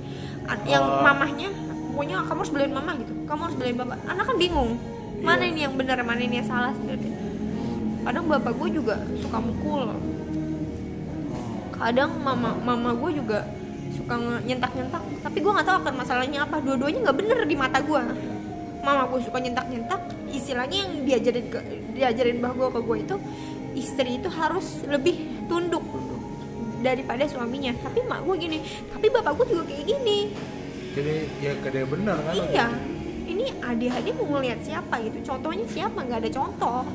Yang Oh. mamahnya pokoknya kamu harus belain mama gitu. Kamu harus belain bapak. Anak kan bingung mana Iya. ini yang benar mana ini yang salah sebenarnya. Kadang bapak gue juga suka mukul kadang mama mama gue juga suka nyentak nyentak tapi gue nggak tahu akan masalahnya apa. Dua-duanya nggak bener di mata gue mama gue suka nyentak nyentak istilahnya yang diajarin ke diajarin bah gue ke gue itu istri itu harus lebih tunduk daripada suaminya. Tapi mak gue gini tapi bapak gue juga kayak gini. Jadi ya kada benar kan? Iya. Ini adik-adik mau ngeliat siapa gitu? Contohnya siapa? Nggak ada contoh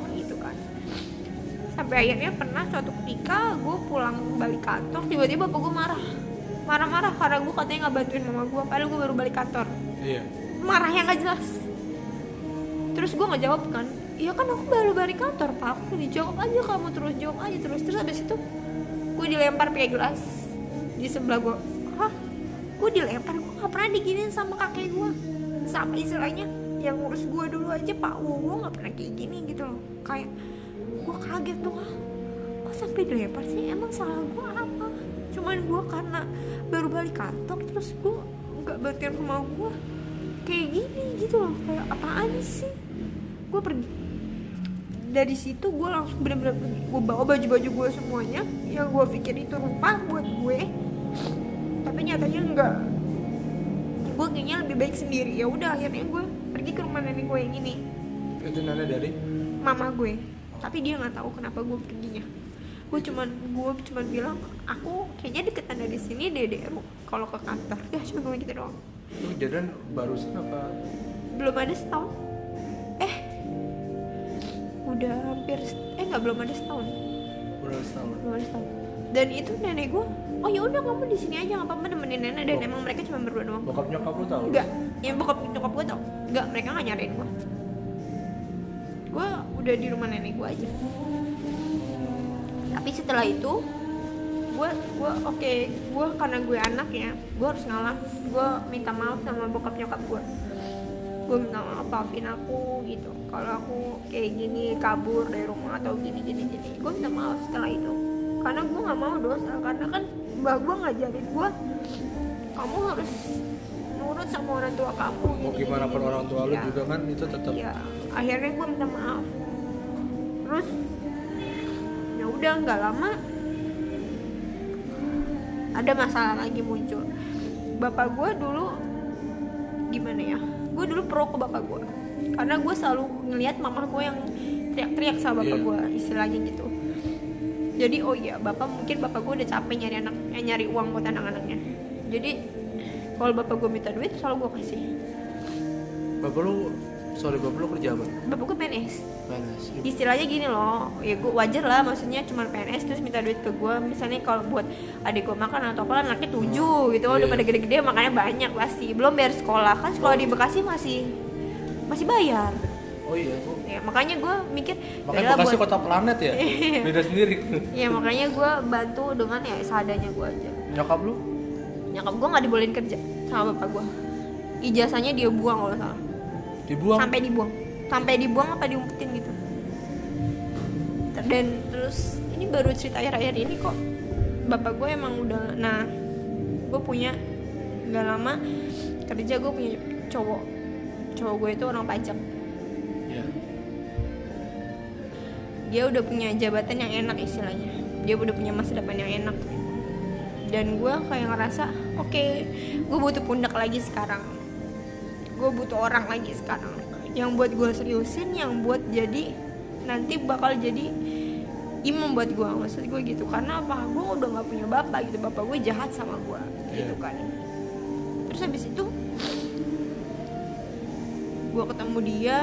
sampai akhirnya pernah suatu ketika gue pulang balik kantor tiba-tiba bapak gue marah. Marah-marah karena gue katanya nggak bantuin mama gue padahal gue baru balik kantor. Iya. Marah yang nggak jelas. Terus gue nggak jawab kan iya kan aku baru balik kantor pak. Aku dijawab aja kamu terus jawab aja terus. Terus habis itu gue dilempar pakai gelas di sebelah gue hah? Gue dilempar? Gue nggak pernah diginiin sama kakek gue sama istilahnya yang ngurus gue dulu aja pak. Gue nggak pernah kayak gini gitu loh. Kayak gue kaget tuh ah kok sampai dilempar sih? Emang salah gue apa? Cuman gue karena baru balik kantor terus gue nggak bantuin rumah gue kayak gini gitu loh kayak apaan sih? Gue pergi. Dari situ gue langsung bener-bener gue bawa baju-baju gue semuanya. Yang gue pikir itu rupa buat gue. Tapi nyatanya enggak gue kayaknya lebih baik sendiri. Ya udah akhirnya gue pergi ke rumah nenek gue yang ini. Itu nana dari? Mama gue tapi dia nggak tahu kenapa gue perginya. Gue cuman gue cuman bilang aku kayaknya deketan dari sini dede kalau ke kantor. Ya cuma gue gitu doang. Itu kejadian barusan apa? Belum ada setahun. Eh udah hampir eh nggak belum ada setahun. Udah setahun. Belum ada setahun. Dan itu nenek gue oh ya udah kamu di sini aja nggak apa-apa nemenin nenek. Dan Oh. emang mereka cuma berdua doang. bokap nyokap lu tahu? Enggak yang bokap nyokap gue tau enggak mereka nggak nyariin gue gue udah di rumah nenek gue aja. Tapi setelah itu gue gue oke gue karena gue anak ya gue harus ngalah. Gue minta maaf sama bokap nyokap gue gue minta maaf maafin aku gitu. Kalau aku kayak gini kabur dari rumah atau gini gini gini. Gue minta maaf setelah itu. Karena gue nggak mau dosa karena kan mbak gue ngajarin gue kamu harus nurut sama orang tua kamu mau gini, gimana pun gini." orang tua lu Ya. juga kan itu tetap Iya, akhirnya gue minta maaf. Terus ya udah nggak lama ada masalah lagi muncul. Bapak gue dulu gimana ya? Gue dulu pro ke bapak gue karena gue selalu ngelihat mama gue yang teriak-teriak sama bapak Iya. gue istilahnya gitu. Jadi oh iya bapak mungkin bapak gue udah capek nyari anak eh, nyari uang buat anak-anaknya. Jadi kalau bapak gue minta duit selalu gue kasih. bapak lu sorry bapak lu kerja apa? Bapak gue PNS. PNS istilahnya gini loh ya gue wajar lah maksudnya cuma PNS terus minta duit ke gue misalnya kalau buat adik gue makan atau apa anaknya tujuh gitu udah Iya. pada gede-gede makannya banyak pasti. Belum bayar sekolah kan sekolah di Bekasi masih masih bayar. Oh iya kok ya makanya gue mikir makanya "Yalah, Bekasi buat- kota planet ya? Iya. beda sendiri. Ya makanya gue bantu dengan ya seadanya gue aja. Nyokap lu? Nyokap gue nggak dibolehin kerja sama bapak gue ijazahnya dia buang kalau salah dibuang. Sampai dibuang. Sampai dibuang apa diumpetin gitu. Dan terus ini baru cerita akhir-akhir ini kok. Bapak gue emang udah nah gue punya nggak lama kerja gue punya cowok. Cowok gue itu orang pajak. Ya dia udah punya jabatan yang enak istilahnya. Dia udah punya masa depan yang enak. Dan gue kayak ngerasa oke gue butuh pundak lagi sekarang gue butuh orang lagi sekarang. Yang buat gue seriusin yang buat jadi nanti bakal jadi imam buat gue. Maksud gue gitu karena apa? Gue udah nggak punya bapak gitu. Bapak gue jahat sama gue gitu Iya. kan. Terus habis itu gue ketemu dia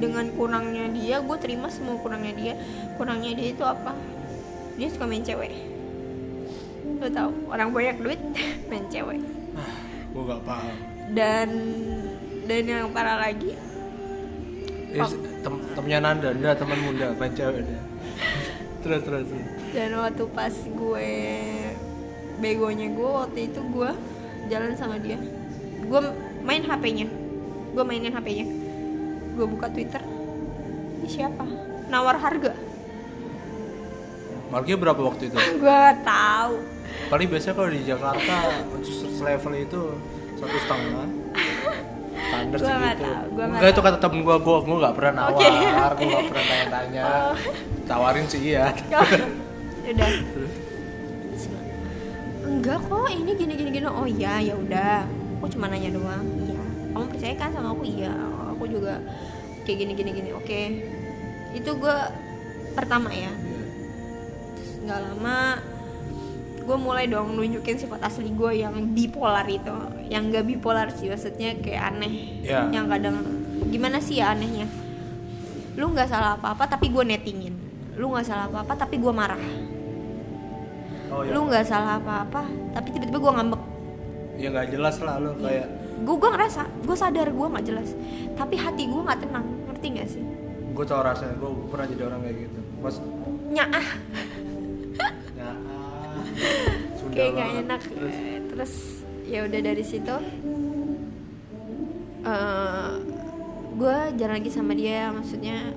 dengan kurangnya dia gue terima semua kurangnya dia. Kurangnya dia itu apa? Dia suka main cewek. Lo tau orang banyak duit main cewek ah paham dan dan yang parah lagi Eh, tem temennya Nanda, Nanda teman muda, main cewek dia. terus terus. terus. dan waktu pas gue begonya gue waktu itu gue jalan sama dia gue main HP-nya gue mainin HP-nya gue buka Twitter ini siapa nawar harga Marknya berapa waktu itu? gue tahu Paling biasanya kalau di Jakarta level itu satu setengah. Standar Gua segitu. gua Enggak itu kata temen gua, gua gua nggak pernah nawar, Oke. gua nggak pernah tanya-tanya. Oh. Tawarin sih iya. udah. Enggak kok ini gini gini gini oh iya ya udah. Aku cuma nanya doang. Iya. Kamu percaya kan sama aku? Iya. Aku juga kayak gini gini gini oke. Itu gue pertama ya. Terus nggak lama gue mulai dong nunjukin sifat asli gue yang bipolar itu yang gak bipolar sih maksudnya kayak aneh. Ya. yang kadang gimana sih ya anehnya? Lu nggak salah apa-apa tapi gue nettingin. Lu nggak salah apa-apa tapi gue marah. Oh iya. lu nggak salah apa-apa tapi tiba-tiba gue ngambek. Ya nggak jelas lah lu kayak gue gue ngerasa gue sadar gue nggak jelas. Tapi hati gue nggak tenang ngerti nggak sih? Gue tau rasanya, gue pernah jadi orang kayak gitu. Mas, nyaah. ya, ah, kayak nggak enak Terus, terus, ya udah dari situ eh gue jalan lagi sama dia maksudnya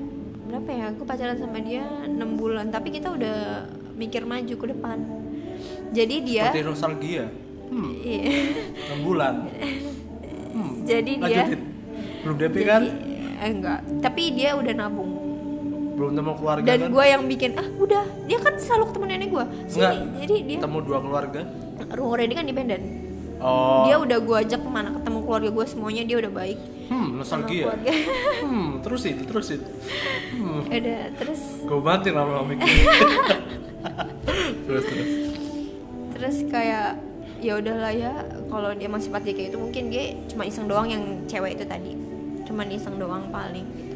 berapa ya gue pacaran sama dia enam bulan tapi kita udah mikir maju ke depan jadi dia seperti nostalgia. Hmm, iya. 6 bulan. Hmm, jadi dia lanjutin. Belum DP kan? eh, enggak tapi dia udah nabung Belum temu keluarga dan kan? gue yang bikin ah udah dia kan selalu ketemu nenek gue sini Enggak. jadi dia Temu dua keluarga. rumah Reddy kan independen Oh. dia udah gue ajak ke mana ketemu keluarga gue semuanya dia udah baik Hmm, nostalgia. Hmm, terusin, terusin. Hmm, udah terus gue banting lama-lama mikir. terus terus. terus kayak ya udahlah ya kalau dia masih dia kayak itu mungkin dia cuma iseng doang yang cewek itu tadi cuma iseng doang paling gitu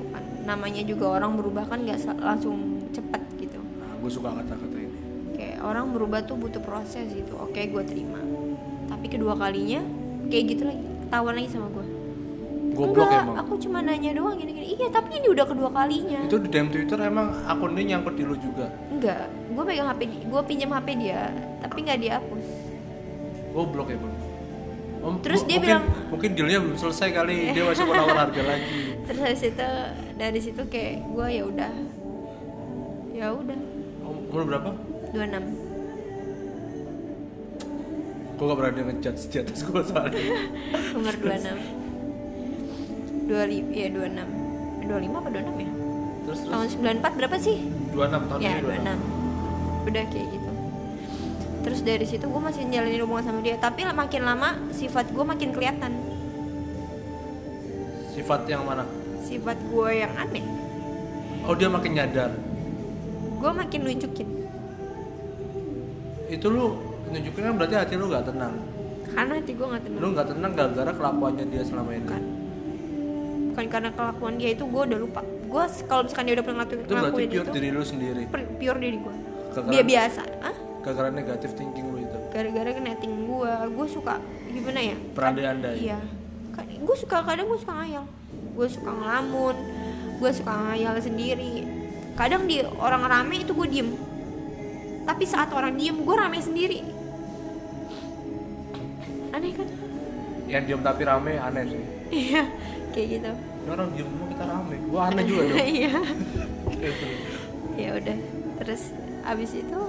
namanya juga orang berubah kan gak langsung cepet gitu. Nah, gue suka kata-kata ini. kayak orang berubah tuh butuh proses gitu. Oke gue terima. Tapi kedua kalinya kayak gitu lagi. Ketahuan lagi sama gue Goblok enggak emang. aku cuma nanya doang gini gini iya tapi ini udah kedua kalinya. Itu di DM Twitter emang akunnya nyangkut di lu juga. enggak. Gue pegang hp gue pinjam hp dia tapi nggak dihapus. Goblok Bang. Om, Terus dia mungkin, bilang- mungkin dealnya belum selesai kali. Dia masih mau nawar harga lagi. terus dari situ dari situ kayak gue ya udah. Ya udah. Um- Umur berapa? 26 gue gak berani ngechat di atas gue soalnya. Umur 26 25 ya 26 25 apa 26 ya? terus terus? Tahun 94 berapa sih? 26 tahun ya ini 26 udah kayak gitu terus dari situ gue masih jalanin hubungan sama dia. Tapi makin lama sifat gue makin kelihatan. Sifat yang mana? Sifat gue yang aneh. Oh dia makin nyadar? Gue makin nunjukin. Itu lu nunjukin kan berarti hati lu gak tenang? Karena hati gue nggak tenang. Lu gak tenang gara-gara kelakuannya dia selama ini? Bukan. Bukan karena kelakuan dia itu gue udah lupa. Gue kalau misalkan dia udah pernah ngelakuin itu berarti pure itu diri lu sendiri? pure diri gue dia biasa. Ah gara-gara negatif thinking lu itu? Gara-gara netting gue gue suka gimana ya? Berandai-andai. iya. Gue suka kadang gue suka ngayal. Gue suka ngelamun. Gue suka ngayal sendiri. Kadang di orang rame itu gue diem. Tapi saat orang diem gue rame sendiri. Aneh kan? Yang diem tapi rame aneh sih. Iya kayak gitu. Orang diem semua kita rame. Gua aneh juga dong. Iya. Gitu. ya udah terus abis itu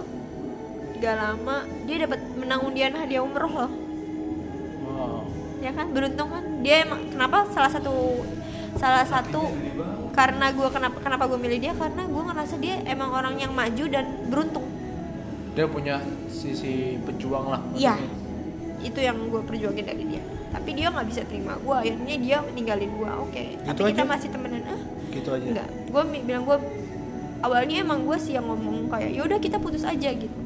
gak lama dia dapat menang undian hadiah umroh loh. Wow. Ya kan? Beruntung kan? Dia emang kenapa salah satu salah satu karena gue kenapa kenapa gue milih dia? Karena gue ngerasa dia emang orang yang maju dan beruntung. Dia punya sisi pejuang lah. Iya. Itu yang gue perjuangin dari dia. Tapi dia nggak bisa terima gue akhirnya dia ninggalin gue oke. Tapi Gitu kita aja? masih temenan. Ah gitu aja. enggak gue bilang gue awalnya emang gue sih yang ngomong kayak yaudah kita putus aja gitu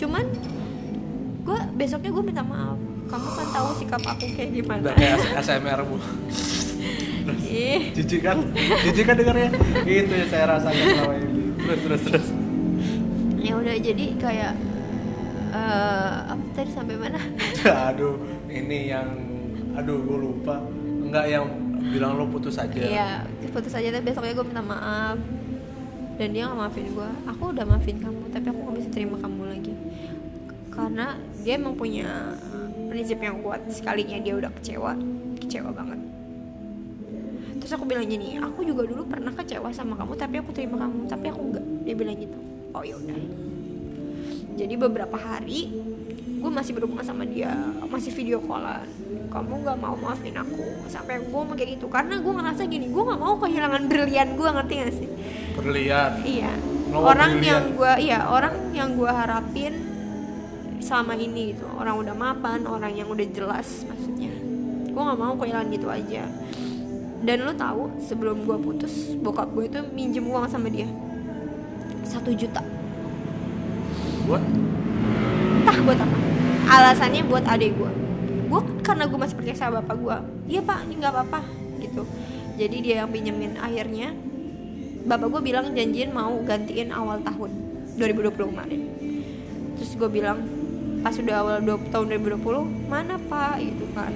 cuman gue besoknya gue minta maaf. Kamu kan tahu sikap aku kayak gimana. Udah kayak ASMR bu. Ih, jijik kan? Jijik kan dengarnya itu yang saya rasakan selama ini terus terus terus. Ya udah jadi kayak eh apa tadi sampai mana? Aduh ini yang aduh gue lupa. Enggak yang bilang lo putus aja. Iya, putus aja tapi besoknya gue minta maaf. Dan dia nggak maafin gue. Aku udah maafin kamu, tapi aku nggak bisa terima kamu lagi karena dia emang punya prinsip yang kuat. Sekalinya dia udah kecewa, kecewa banget. Terus aku bilang gini, aku juga dulu pernah kecewa sama kamu, tapi aku terima kamu, tapi aku enggak. Dia bilang gitu. Oh ya udah. Jadi beberapa hari gue masih berhubungan sama dia, masih video callan. Kamu nggak mau maafin aku, sampai gue ngomong kayak gitu. Karena gue ngerasa gini, gue nggak mau kehilangan brilian gue, ngerti gak sih? berlian Iya. Mau orang brilian. yang gue, iya orang yang gue harapin selama ini gitu. Orang udah mapan, orang yang udah jelas maksudnya. Gue nggak mau kehilangan gitu aja. Dan lo tahu sebelum gue putus, bokap gue itu minjem uang sama dia satu juta. buat entah buat apa alasannya buat adik gue gue karena gue masih percaya sama bapak gue iya pak ini nggak apa-apa gitu jadi dia yang pinjemin akhirnya bapak gue bilang janjian mau gantiin awal tahun 2020 kemarin terus gue bilang pas udah awal 20, tahun 2020 mana pak? Gitu kan.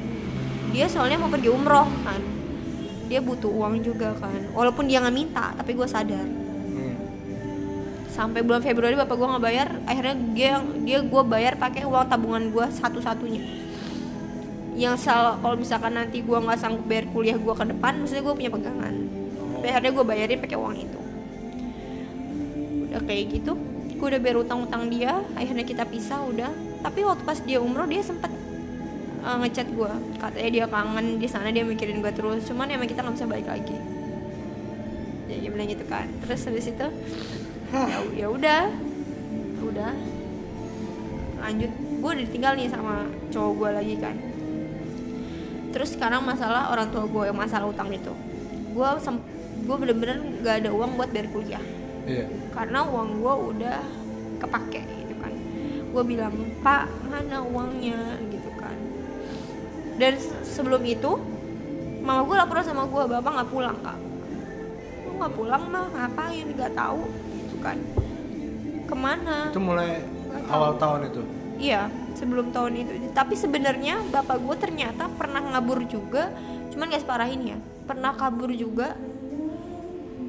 Dia soalnya mau pergi umroh kan. Dia butuh uang juga kan. Walaupun dia nggak minta tapi gue sadar. Hmm. sampai bulan Februari bapak gue nggak bayar akhirnya dia dia gue bayar pakai uang tabungan gue satu satunya yang sal kalau misalkan nanti gue nggak sanggup bayar kuliah gue ke depan maksudnya gue punya pegangan. Tapi akhirnya gue bayarin pakai uang itu. Udah kayak gitu gue udah bayar utang-utang dia akhirnya kita pisah udah tapi waktu pas dia umroh dia sempet uh, ngechat gue katanya dia kangen di sana dia mikirin gue terus. Cuman emang kita nggak bisa balik lagi. Jadi dia bilang gitu kan. Terus habis itu ya ya udah. Udah. Lanjut. Gue udah ditinggal nih sama cowok gue lagi kan. Terus sekarang masalah orang tua gue yang masalah utang itu. Gue gue bener-bener gak ada uang buat bayar kuliah. Iya. Karena uang gue udah kepake gue bilang pak mana uangnya? Gitu kan. Dan se- sebelum itu mama gue laporan sama gue bapak nggak pulang kak. Lu nggak pulang mah ngapain? Nggak tahu. Gitu kan. Ke mana? Itu mulai tahu. awal tahun itu? Iya, sebelum tahun itu. Tapi sebenarnya bapak gue ternyata pernah ngabur juga, cuman gak separah ini ya. Pernah kabur juga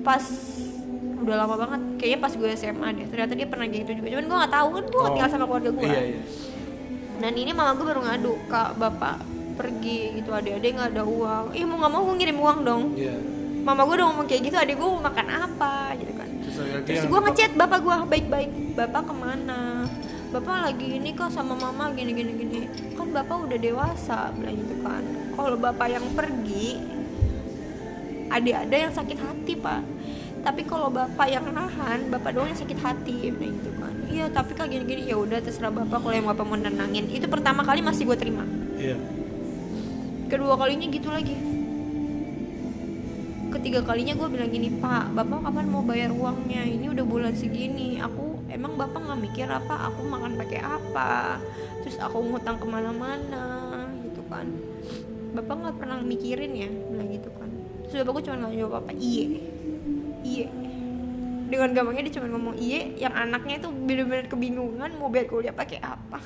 pas udah lama banget. Kayaknya pas gue SMA deh. Ternyata dia pernah gitu juga. Cuman gue nggak tahu kan gue Oh. tinggal sama keluarga gue. iya iya Dan ini mama gue baru ngadu kak bapak pergi gitu adik-adik nggak ada uang. Ih mau nggak mau gue ngirim uang dong. iya Mama gue udah ngomong kayak gitu, adik gue mau makan apa gitu kan. terus Terus gue ngechat bapak gue baik-baik, bapak ke mana? bapak lagi ini kok sama mama gini gini gini kan bapak udah dewasa bilang gitu kan kalau bapak yang pergi ada ada yang sakit hati pak tapi kalau bapak yang nahan bapak doang yang sakit hati. Bilang gitu kan. Iya tapi kak gini gini ya udah terserah bapak kalau yang bapak mau nenangin. Itu pertama kali masih gue terima. Iya. Kedua kalinya gitu lagi. Ketiga kalinya gue bilang gini pak bapak kapan mau bayar uangnya? Ini udah bulan segini. Aku emang bapak nggak mikir apa? Aku makan pakai apa? Terus aku ngutang ke mana-mana gitu kan. Bapak nggak pernah mikirin ya? Bilang gitu kan. Terus bapak gue cuma nggak jawab apa iye iye. Dengan gampangnya dia cuma ngomong iye yang anaknya itu bener-bener kebingungan mau bayar kuliah pakai apa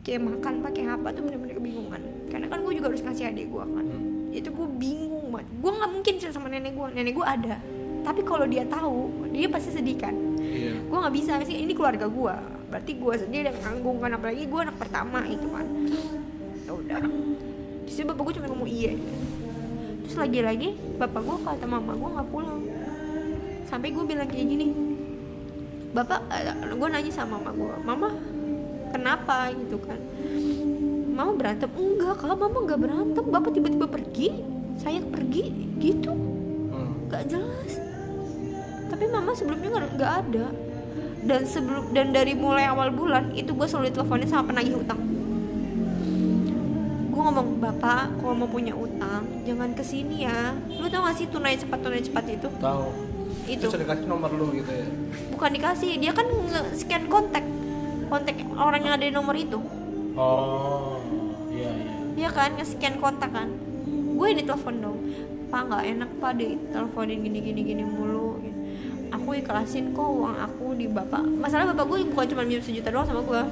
kayak makan pakai apa tuh bener-bener kebingungan. Karena kan gue juga harus ngasih adik gue kan. Itu gue bingung banget. Gue nggak mungkin cerita sama nenek gue nenek gue ada. Tapi kalau dia tahu dia pasti sedih kan. Iya. Gue nggak bisa sih ini keluarga gue berarti gue sendiri yang nanggung kan apalagi gue anak pertama itu kan. Ya udah. Di situ bapak gue cuma ngomong iya terus lagi-lagi bapak gue kata mama gue nggak pulang sampai gue bilang kayak gini bapak gue nanya sama mama gue mama kenapa gitu kan. Mama berantem? Enggak kalau mama nggak berantem. Bapak tiba-tiba pergi saya pergi gitu. Hmm. nggak jelas. Tapi mama sebelumnya nggak ada. Dan sebelum dan dari mulai awal bulan itu gue selalu diteleponin sama penagih utang gue ngomong bapak kalau mau punya utang jangan ke sini ya. Lu tau gak sih tunai cepat tunai cepat itu? Tahu itu terus dikasih nomor lu gitu ya? Bukan dikasih dia kan scan kontak. Kontak orang yang ada di nomor itu. Oh iya iya. Dia kan nge-scan kontak kan. Gue ini telepon dong. Pak nggak enak pak diteleponin gini gini gini mulu. Aku ikhlasin kok uang aku di bapak. Masalah bapak gue bukan cuma minjem sejuta doang sama gue.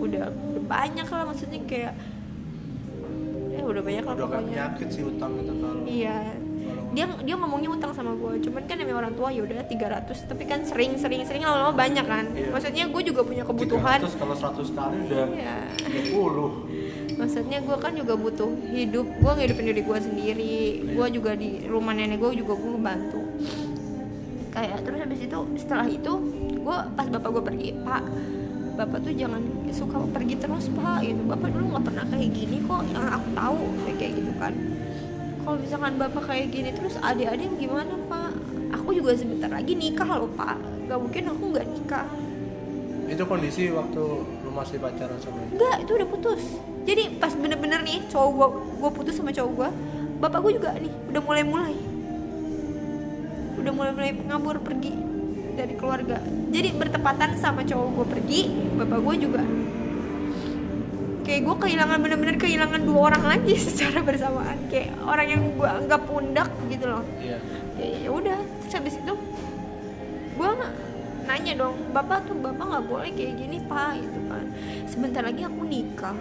Udah, udah banyak lah maksudnya kayak ya udah banyak lah udah kayak pokoknya. penyakit sih utang itu kalau iya dia dia ngomongnya utang sama gue cuman kan namanya orang tua ya udah 300 tapi kan sering sering sering lama-lama banyak kan. Iya. maksudnya gue juga punya kebutuhan. 300 kalau 100 kali udah iya. 30 maksudnya gue kan juga butuh hidup gue ngehidupin diri gue sendiri. Gue juga di rumah nenek gue juga gue bantu. Kayak terus habis itu setelah itu gue pas bapak gue pergi pak bapak tuh jangan suka pergi terus pak. Gitu bapak dulu nggak pernah kayak gini kok yang aku tahu kayak gitu kan kalau misalkan bapak kayak gini terus adik-adik gimana pak aku juga sebentar lagi nikah loh pak gak mungkin aku nggak nikah itu kondisi waktu lu masih pacaran sama dia Enggak, itu udah putus. Jadi pas bener-bener nih cowok gua, gua putus sama cowok gua, bapak gua juga nih udah mulai-mulai, udah mulai-mulai ngabur pergi dari keluarga. Jadi bertepatan sama cowok gua pergi, bapak gua juga. Kayak gua kehilangan bener-bener kehilangan dua orang lagi secara bersamaan. Kayak orang yang gua anggap pundak gitu loh. Iya. Kayak ya udah. Terus habis itu gue nanya dong bapak tuh bapak nggak boleh kayak gini pak gitu kan. Sebentar lagi aku nikah.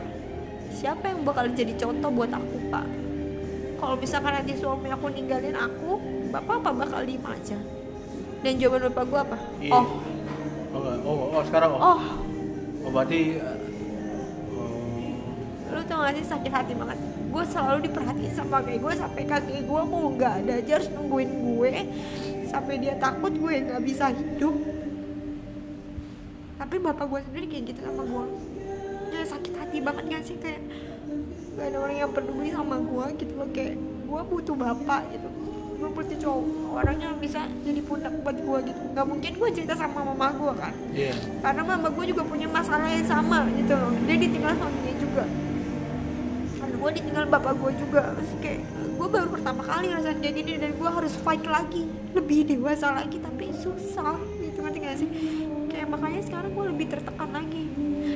Siapa yang bakal jadi contoh buat aku pak? Kalau misalkan nanti suami aku ninggalin aku bapak apa bakal diem aja? Dan jawaban bapak gue apa? Iya. oh. Oh oh, oh sekarang oh? Oh. Oh berarti uh, tau gak sih sakit hati banget. Gue selalu diperhatiin sama kakek gue sampai kakek gue mau nggak ada aja harus nungguin gue. Sampai dia takut gue nggak bisa hidup. Tapi bapak gue sendiri kayak gitu sama gue jadi sakit hati banget gak sih kayak gak ada orang yang peduli sama gue gitu loh. Kayak gue butuh bapak gitu. Gue butuh cowok orang yang bisa jadi pundak buat gue gitu. Nggak mungkin gue cerita sama mama gue kan. Iya. Karena mama gue juga punya masalah yang sama gitu loh. Dia ditinggal suaminya juga. dan gue ditinggal bapak gue juga. Terus kayak gue baru pertama kali ngerasain kayak gini dan gue harus fight lagi. Lebih dewasa lagi tapi susah. Gitu ngerti gak sih? Kayak makanya sekarang gue lebih tertekan lagi.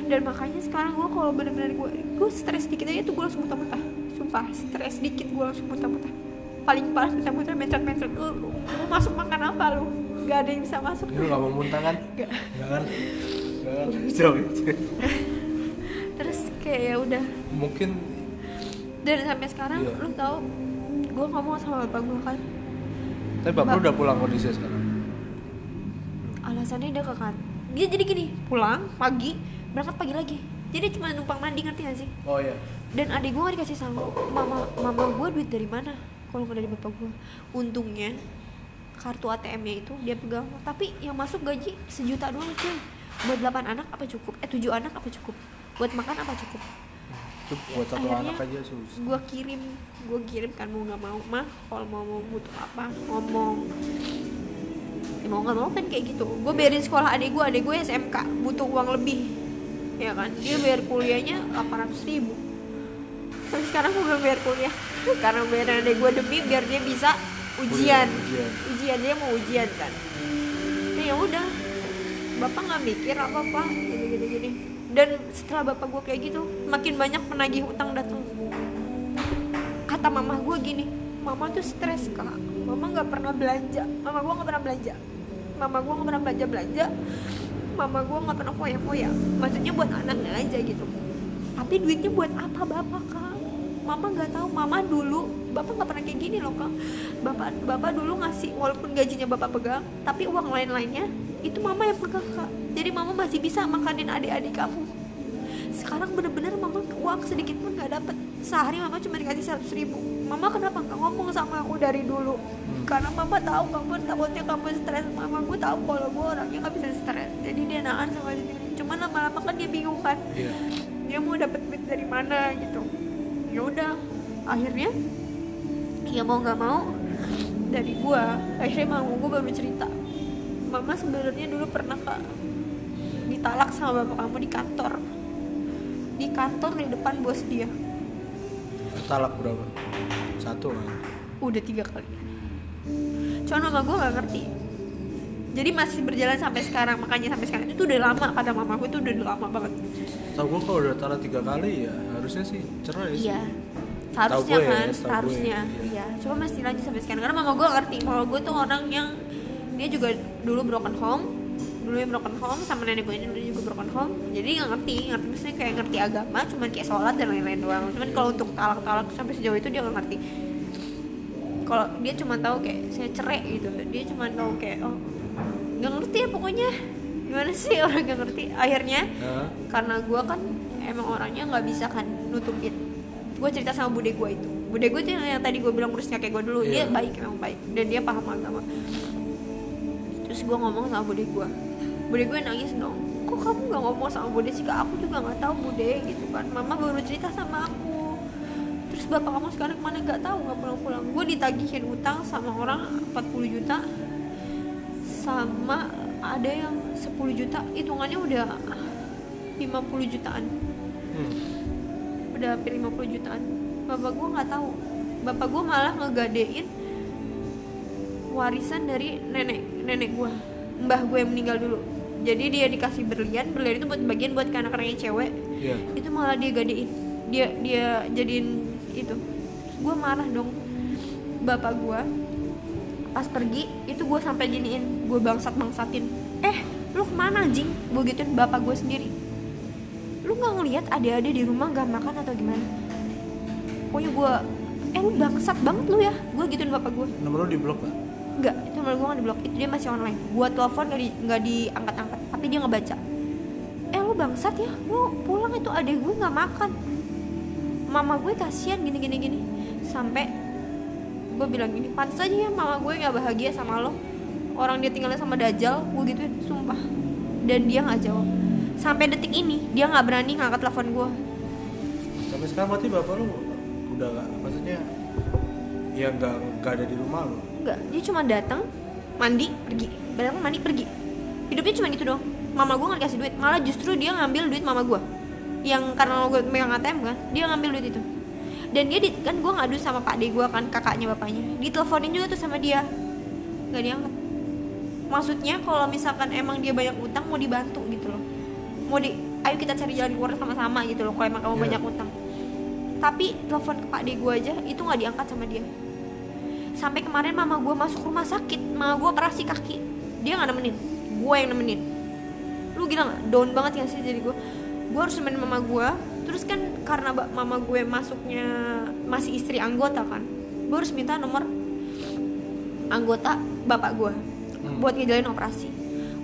Dan makanya sekarang gue kalau bener-bener gue gue stres dikit aja tuh gue langsung muntah-muntah. Sumpah stres dikit gue langsung muntah-muntah. Paling parah muntah-muntah mencret-mencret. Lu lu mau masuk makan apa lu? Gak ada yang bisa masuk. Lu gak mau muntah kan? Gak. Gak kan kan terus kayak ya udah. Mungkin dan sampai sekarang Iya. lu tahu gue ngomong sama bapak gue kan? Tapi bapak lu Bap- udah pulang kondisi sekarang? Alasannya dia ke kan dia jadi gini pulang pagi berangkat pagi lagi. Jadi cuma numpang mandi ngerti gak sih? Oh iya. Dan adik gue gak dikasih sama mama mama gue duit dari mana? Kalau nggak dari bapak gue untungnya kartu ATM nya itu dia pegang. Tapi yang masuk gaji sejuta doang cuy. Buat 8 anak apa cukup? Eh 7 anak apa cukup? Buat makan apa cukup Itu buat satu Akhirnya- anak aja susah. gue kirim gue kirim kan mau nggak mau mah kalau mau mau butuh apa ngomong. Ya mau nggak mau kan kayak gitu. Gue bayarin sekolah adik gue adik gue SMK butuh uang lebih. Ya kan dia bayar kuliahnya 800 ribu. Tapi sekarang gue belum bayar kuliah. Karena bayaran adik gue demi biar dia bisa ujian. Ujian. ujian dia mau ujian kan. Nah, ya udah bapak nggak mikir apa apa dan setelah bapak gue kayak gitu makin banyak penagih utang datang. Kata mama gue gini mama tuh stres kak. Mama nggak pernah belanja. Mama gue nggak pernah belanja. Mama gue nggak pernah belanja belanja. Mama gue nggak pernah foya foya maksudnya buat anaknya aja gitu. Tapi duitnya buat apa bapak kak? Mama nggak tahu. Mama dulu bapak nggak pernah kayak gini loh kak. Bapak bapak dulu ngasih walaupun gajinya bapak pegang tapi uang lain lainnya itu mama yang pegang kak jadi mama masih bisa makanin adik-adik kamu. Sekarang bener-bener mama uang sedikit pun nggak dapet. Sehari mama cuma dikasih seratus ribu. Mama kenapa nggak ngomong sama aku dari dulu? Karena mama tahu kamu takutnya kamu stres. Mama gue tahu kalau gue orangnya nggak bisa stres. Jadi dia nahan sama sendiri cuman lama-lama kan dia bingung kan. Iya. dia mau dapet duit dari mana gitu. Ya udah akhirnya ya mau nggak mau dari gua akhirnya mama gua baru cerita. Mama sebenarnya dulu pernah kak ditalak sama bapak kamu di kantor. Di kantor di depan bos dia. Talak berapa? Satu kan. udah tiga kali. Cuman mama gue nggak ngerti. Jadi masih berjalan sampai sekarang makanya sampai sekarang. Itu udah lama kata mama gue itu udah lama banget. Tahu gua kalau udah talak tiga kali ya harusnya sih cerai sih. iya. Seharusnya gue ya, kan gue, seharusnya. Iya. iya. Cuma masih lanjut sampai sekarang. Karena mama gue ngerti kalau gue tuh orang yang dia juga dulu broken home dulu yang broken home sama nenek gue ini dulu juga broken home. Jadi nggak ngerti ngerti maksudnya kayak ngerti agama cuman kayak sholat dan lain-lain doang. Cuman kalau untuk talak-talak sampai sejauh itu dia nggak ngerti. Kalau dia cuma tahu kayak saya cerai gitu. Dia cuma tahu kayak oh nggak ngerti ya pokoknya. Gimana sih orang nggak ngerti? Akhirnya Hah? karena gue kan emang orangnya nggak bisa kan nutupin. Gue cerita sama bude gue itu. Bude gue itu yang, yang tadi gue bilang urusnya kayak gue dulu. Dia Iya. baik emang baik. Dan dia paham agama. Terus gue ngomong sama bude gue bude gue nangis dong. Kok kamu nggak ngomong sama bude sih? Kak aku juga nggak tahu bude gitu kan. Mama baru cerita sama aku. Terus bapak kamu sekarang ke mana? Nggak tahu nggak pulang-pulang gue ditagihin utang sama orang 40 juta. Sama ada yang 10 juta. Hitungannya udah 50 jutaan. Hmm. udah hampir 50 jutaan. Bapak gue nggak tahu. Bapak gue malah ngegadein warisan dari nenek nenek gue mbah gue meninggal dulu. Jadi dia dikasih berlian berlian itu buat bagian buat ke anak-anak yang cewek. Iya. itu malah dia gadein. Dia dia jadiin itu. Gue marah dong. Bapak gue pas pergi itu gue sampai giniin gue bangsat bangsatin eh lu ke mana anjing? Gue gituin bapak gue sendiri. Lu nggak ngelihat adik-adik di rumah nggak makan atau gimana? Pokoknya gue eh lu bangsat banget lu ya. Gue gituin bapak gue Nomor lu di blok gak? Enggak, itu nomor gue nggak di blok itu dia masih online. Gue telepon nggak di nggak diangkat-angkat tapi dia ngebaca. Eh lu bangsat ya? Lu pulang itu adik gue nggak makan. Mama gue kasihan gini gini gini. Sampai gue bilang gini pantas aja ya mama gue nggak bahagia sama lo. Orang dia tinggalnya sama dajal gue gituin sumpah. Dan dia nggak jawab. Sampai detik ini dia nggak berani ngangkat telepon gue Sampai sekarang berarti bapak lu udah gak, maksudnya ya nggak nggak ada di rumah lu. Enggak, dia cuma datang, mandi, pergi. Datang mandi, pergi. Hidupnya cuma gitu doang. Mama gue nggak dikasih duit, malah justru dia ngambil duit mama gue. Yang karena gue megang ATM kan, dia ngambil duit itu. Dan dia di, kan gue ngadu sama pak de gue kan, kakaknya bapaknya. Diteleponin juga tuh sama dia, nggak diangkat. Maksudnya kalau misalkan emang dia banyak utang mau dibantu gitu loh. Mau di, ayo kita cari jalan keluar sama-sama gitu loh. Kalau emang kamu Iya. banyak utang. Tapi telepon ke pak de gue aja itu nggak diangkat sama dia sampai kemarin mama gue masuk rumah sakit mama gue operasi kaki. Dia nggak nemenin. Gue yang nemenin. Lu gila nggak? Down banget ya sih jadi gue gue harus nemenin mama gue terus kan karena mama gue masuknya masih istri anggota kan gue harus minta nomor anggota bapak gue Hmm. buat ngejalanin operasi.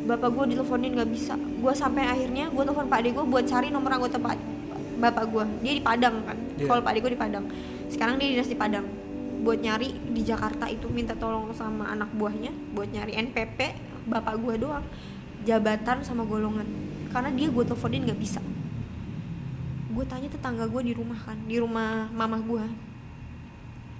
Bapak gue diteleponin nggak bisa. Gue sampai akhirnya gue telepon pak ade gue buat cari nomor anggota pak bapak gue dia di Padang kan. Iya. kalau pak ade gue di Padang. Sekarang dia dinas di Padang buat nyari di Jakarta itu minta tolong sama anak buahnya buat nyari NPP bapak gue doang jabatan sama golongan. Karena dia gue teleponin nggak bisa. Gue tanya tetangga gue di rumah kan di rumah mama gue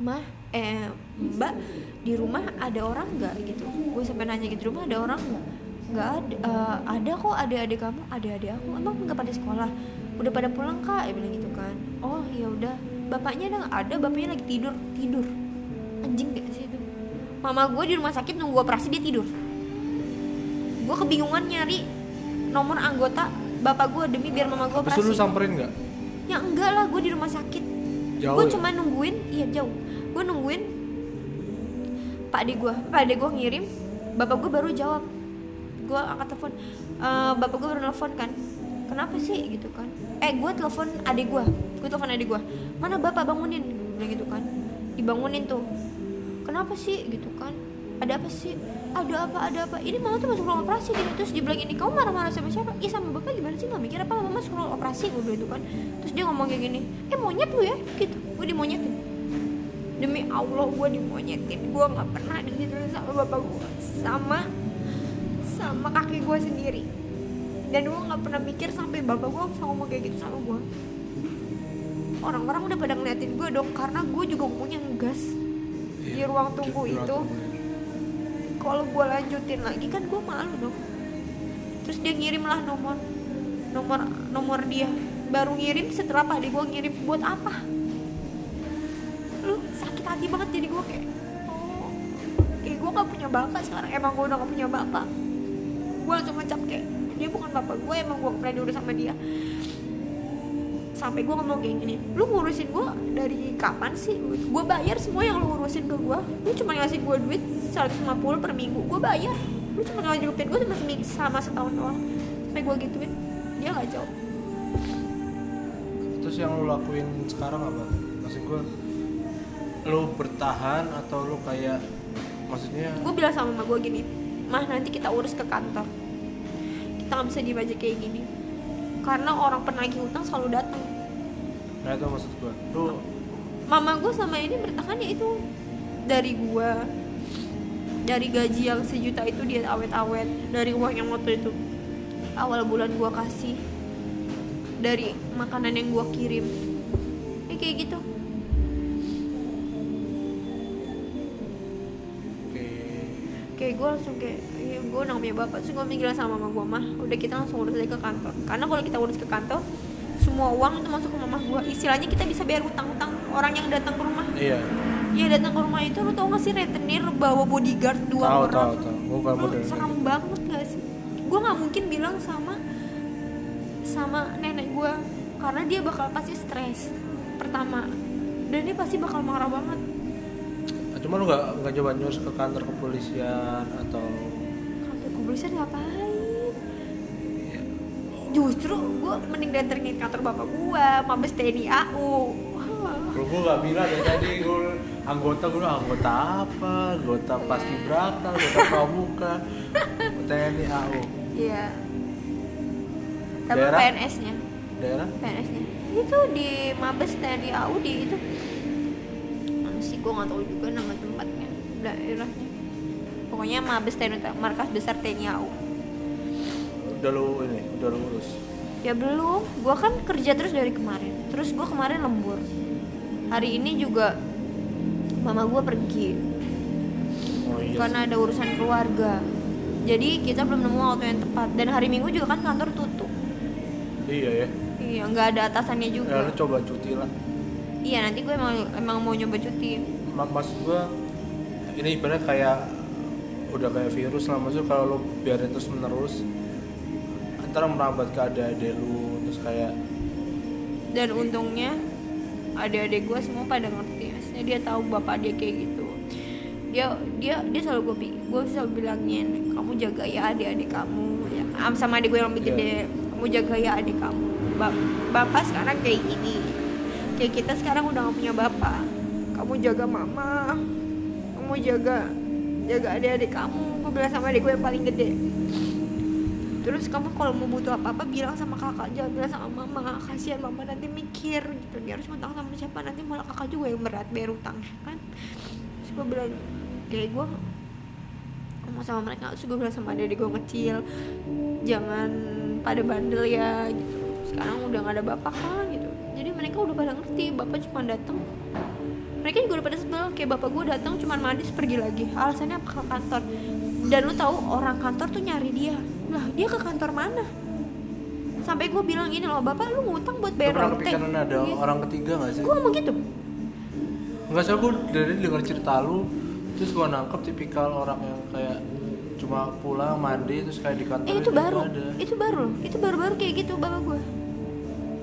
mah eh mbak di rumah ada orang nggak? Gitu. Gue sampai nanya gitu rumah ada orang nggak? Nggak ada eh, ada kok adik-adik kamu adik-adik aku. Emang nggak pada sekolah? Udah pada pulang kak ya bilang gitu kan. Oh ya udah bapaknya ada nggak? Ada bapaknya lagi tidur. Tidur. Anjing gak sih itu? Mama gue di rumah sakit nunggu operasi dia tidur. Gue kebingungan nyari nomor anggota bapak gue demi biar mama gue Terus lu operasi. samperin nggak? Ya enggak lah gue di rumah sakit. Jauh gue ya? cuma nungguin iya jauh. Gue nungguin pak ade gue pak ade gue ngirim bapak gue baru jawab. Gue angkat telepon. Eh, bapak gue baru nelfon kan. Kenapa sih? Gitu kan eh gue telepon adik gue gue telepon adik gue mana bapak bangunin? Bilang gitu kan. Dibangunin tuh. Kenapa sih? Gitu kan. Ada apa sih? Ada apa ada apa. Ini mama tuh masuk ruang operasi. Gitu. Terus dia bilang ini kamu marah-marah sama siapa? Iya sama bapak. Gimana sih? Nggak mikir apa. Mama masuk ruang operasi. Gue bilang gitu kan. Terus dia ngomong kayak gini eh monyet lu ya? Gitu. Gue dimonyetin. Demi allah gue dimonyetin. Gue nggak pernah digituin sama bapak gue sama sama kaki gue sendiri dan gue nggak pernah mikir sampai bapak gue bisa ngomong kayak gitu sama gue orang-orang udah pada ngeliatin gue dong karena gue juga punya ngegas di Iya, ruang tunggu itu. tunggu. kalau gue lanjutin lagi kan gue malu dong. Terus dia ngirim lah nomor nomor nomor dia. Baru ngirim setelah pak gue ngirim? Buat apa? Lu sakit hati banget jadi gue kayak oh. Kayak gue gak punya bapak sekarang. Emang gue udah gak punya bapak. Gue langsung ngecap kayak dia bukan bapak gue emang gue pernah diurus sama dia. Sampai gue ngomong kayak gini lu ngurusin gue dari kapan sih? Gue bayar semua yang lu urusin ke gue lu cuma ngasih gue duit 150 per minggu gue bayar. Lu cuma ngajupin gue cuma seminggu sama setahun doang. Sampai gue gituin dia gak jawab. Terus yang lu lakuin sekarang apa? Maksud gue lu bertahan atau lu kayak maksudnya gue bilang sama mama gue gini mah nanti kita urus ke kantor kita nggak bisa diem aja kayak gini. Karena orang penagih utang selalu datang. Nah itu maksud gue lu mama gue sama ini bertahan ya itu. Dari gue dari gaji yang sejuta itu dia awet-awet dari uang yang waktu itu. Awal bulan gue kasih dari makanan yang gue kirim. Ya kayak gitu. Kayak gue langsung kayak ya, gue punya bapak terus gue bilang sama mama gue mah udah kita langsung urus aja ke kantor. Karena kalau kita urus ke kantor semua uang itu masuk ke mama gue istilahnya kita bisa bayar utang-utang orang yang datang ke rumah. Iya. Ya datang ke rumah itu lu tau gak sih rentenir bawa bodyguard dua tahu orang? tahu tahu gue kan lu serem banget gak sih? Gue nggak mungkin bilang sama sama nenek gue karena dia bakal pasti stres pertama. Dan dia pasti bakal marah banget. Cuma lu nggak nggak coba nyurus ke kantor kepolisian atau kepolisian ngapain? Justru gue mending datengin kantor bapak gue mabes TNI AU Lu gue gak bilang dari tadi gue anggota gue anggota apa? Anggota paski braka anggota pramuka TNI AU iya. Tapi Daerah? PNS nya daerah? PNS nya itu di mabes TNI AU di itu. Mana sih gue nggak tahu juga nama tempatnya daerahnya pokoknya mabes TNI markas besar TNI AU udah lu ini udah lu urus? Ya belum gue kan kerja terus dari kemarin. Terus gue kemarin lembur. Hari ini juga mama gue pergi. Oh iya karena ada urusan keluarga. Jadi kita belum nemu waktu yang tepat. Dan hari minggu juga kan kantor tutup. Iya ya. Iya nggak ada atasannya ya juga lu coba cuti lah. Iya nanti gue emang emang mau nyoba cuti. Ma- maksud gue ini ibaratnya kayak udah kayak virus lah. Maksudnya kalau lu biarin terus menerus antara merambat ke adik-adik lu terus kayak dan untungnya adik-adik gue semua pada ngerti. Maksudnya dia tahu bapak dia kayak gitu. Dia dia dia selalu gue gue selalu bilangin kamu jaga ya adik-adik kamu. Ya, am- sama adik gue yang lebih gede. Kamu jaga ya adik kamu. Ba- bapak sekarang kayak gini. Kayak kita sekarang udah gak punya bapak. Kamu jaga mama. Kamu jaga jaga adik-adik kamu gue bilang sama adik gue yang paling gede. Terus kamu kalau mau butuh apa-apa bilang sama kakak jangan bilang sama mama. Kasihan mama nanti mikir gitu. Dia harus ngutang sama siapa nanti malah kakak juga yang berat bayar utang kan? Terus gue bilang kayak gue ngomong sama mereka. Terus gue bilang sama adik gue kecil jangan pada bandel ya gitu. Sekarang udah gak ada bapak kan gitu. Jadi mereka udah pada ngerti bapak cuma datang mereka juga udah pada sebel kayak bapak gue datang cuma mandi terus pergi lagi. Alasannya apa? Ke kantor. Dan lu tahu orang kantor tuh nyari dia. Lah dia ke kantor mana? Sampai gue bilang gini loh bapak lu ngutang buat Lu bayar rote kepikiran ada Gitu. orang ketiga gak sih? gue ngomong gitu. Enggak sih, gue dari denger cerita lu Terus gue nangkep tipikal orang yang kayak Cuma pulang, mandi, terus kayak di kantor eh itu baru. ada. Itu baru itu baru-baru kayak gitu bapak gue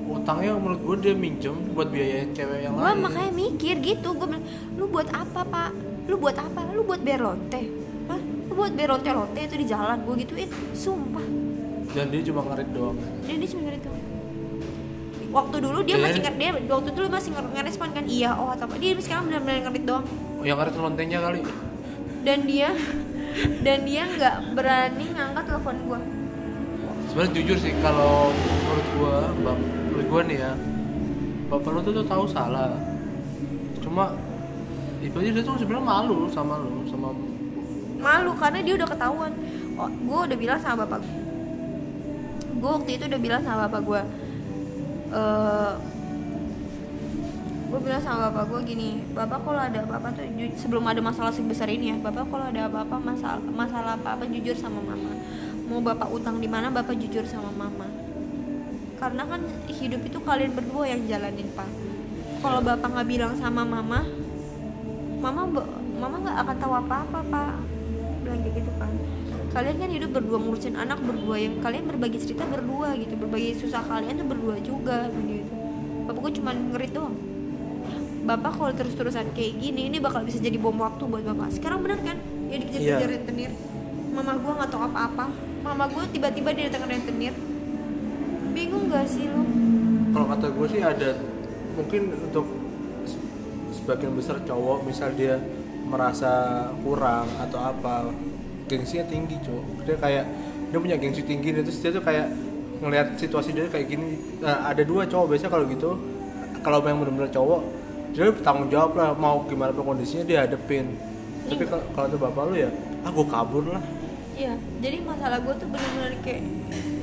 Utangnya menurut gue dia minjem buat biayain cewek yang gue lain. makanya mikir gitu gue bilang lu buat apa pak? Lu buat apa? Lu buat bayar lonte Hah? lu buat bayar lonte lonte itu di jalan gue gituin. Sumpah. Dan dia cuma ngerit doang. Dan dia cuma gitu waktu dulu dia masih nge- dia waktu dulu masih nge- ngerespon kan iya oh atau apa. Dia sekarang benar-benar ngerit doang. Oh, Yang ngerit lontengnya kali. Dan dia dan dia nggak berani ngangkat telepon gue sebenarnya jujur sih kalau menurut gua bap gua nih ya bapak lu tuh, tuh tahu salah. Cuma itu aja dia tuh sebenarnya malu sama lu sama malu karena dia udah ketahuan. Oh, gue udah bilang sama bapak gue waktu itu udah bilang sama bapak gue eh gue bilang sama bapak gue gini bapak kalau ada apa-apa tuh sebelum ada masalah sebesar ini ya bapak kalau ada apa-apa masalah masalah apa-apa jujur sama mama. Mau bapak utang di mana bapak jujur sama mama karena kan hidup itu kalian berdua yang jalanin pak. Kalau bapak nggak bilang sama mama mama mama nggak akan tahu apa-apa pak. Bilang kayak gitu kan kalian kan hidup berdua ngurusin anak berdua yang kalian berbagi cerita berdua gitu. Berbagi susah kalian tuh berdua juga begitu bapak gue cuma ngerit doang. Bapak kalau terus-terusan kayak gini ini bakal bisa jadi bom waktu buat bapak. Sekarang bener kan? Ya dikejar-kejar Iya. rentenir. Mama gue nggak tahu apa-apa. Mama gue tiba-tiba dia datang rentenir bingung gak sih lo kalau kata gue sih ada mungkin untuk se- sebagian besar cowok misal dia merasa kurang atau apa gengsinya tinggi cowok. Dia kayak dia punya gengsi tinggi dan terus dia tuh kayak ngelihat situasi dia kayak gini. Nah, ada dua cowok biasanya kalau gitu. Kalau yang benar-benar cowok dia bertanggung jawab lah mau gimana pun kondisinya dia hadepin. Tapi Iya. kalau kalau tuh bapak lu ya ah gue kabur lah. Iya, jadi masalah gue tuh bener-bener kayak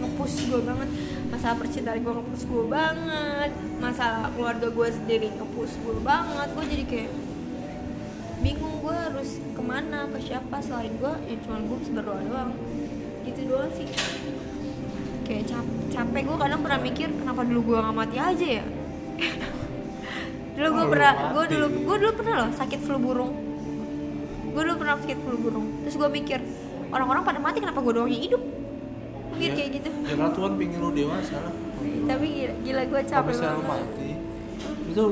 ngepush gue banget Masalah percintaan gue ngepush gue banget Masalah keluarga gue sendiri ngepush gue banget Gue jadi kayak bingung gue harus ke mana, ke siapa selain gue Ya cuma gue berdoa doang. Gitu doang sih. Kayak cap capek gue kadang pernah mikir kenapa dulu gue gak mati aja ya? Dulu gue Oh, pernah, gue dulu, gue dulu pernah loh sakit flu burung. Gue dulu pernah sakit flu burung. Terus gue mikir orang-orang pada mati kenapa gue doang yang hidup mikir Ya. kayak gitu. Ya karena Tuhan pingin lu dewasa lah. Tapi gila, gila gue capek lu banget. mati. Itu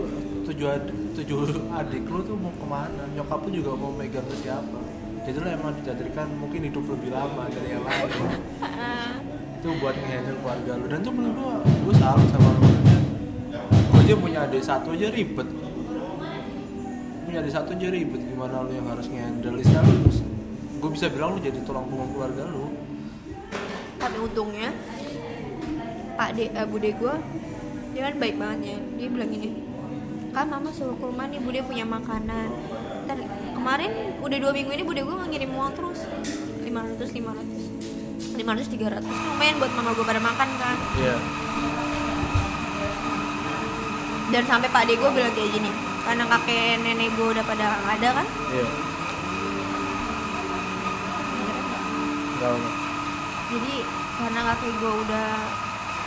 tujuh adik, tujuh adik lu tuh mau ke mana? Nyokap lu juga mau megang ke siapa? Jadi lu emang dijadikan mungkin hidup lebih lama dari yang lain. Itu buat ngehandle keluarga lu. Dan tuh menurut gua gua salut sama lu. Gua aja punya adik satu aja ribet. Punya adik satu aja ribet. Gimana lu yang harus ngehandle? Istilah lu gua bisa bilang lu jadi tulang punggung keluarga lu tapi untungnya pak de eh, bude gue dia kan baik banget ya. Dia bilang gini kan mama suruh ke rumah nih bude punya makanan. Ntar, kemarin udah dua minggu ini bude gue ngirim uang terus. 500 500 500 300 lumayan buat mama gue pada makan kan? Iya. Dan sampai pak de gue bilang kayak gini karena kakek nenek gue udah pada ada kan? Iya. Enggak, enggak. Jadi karena kakek gue udah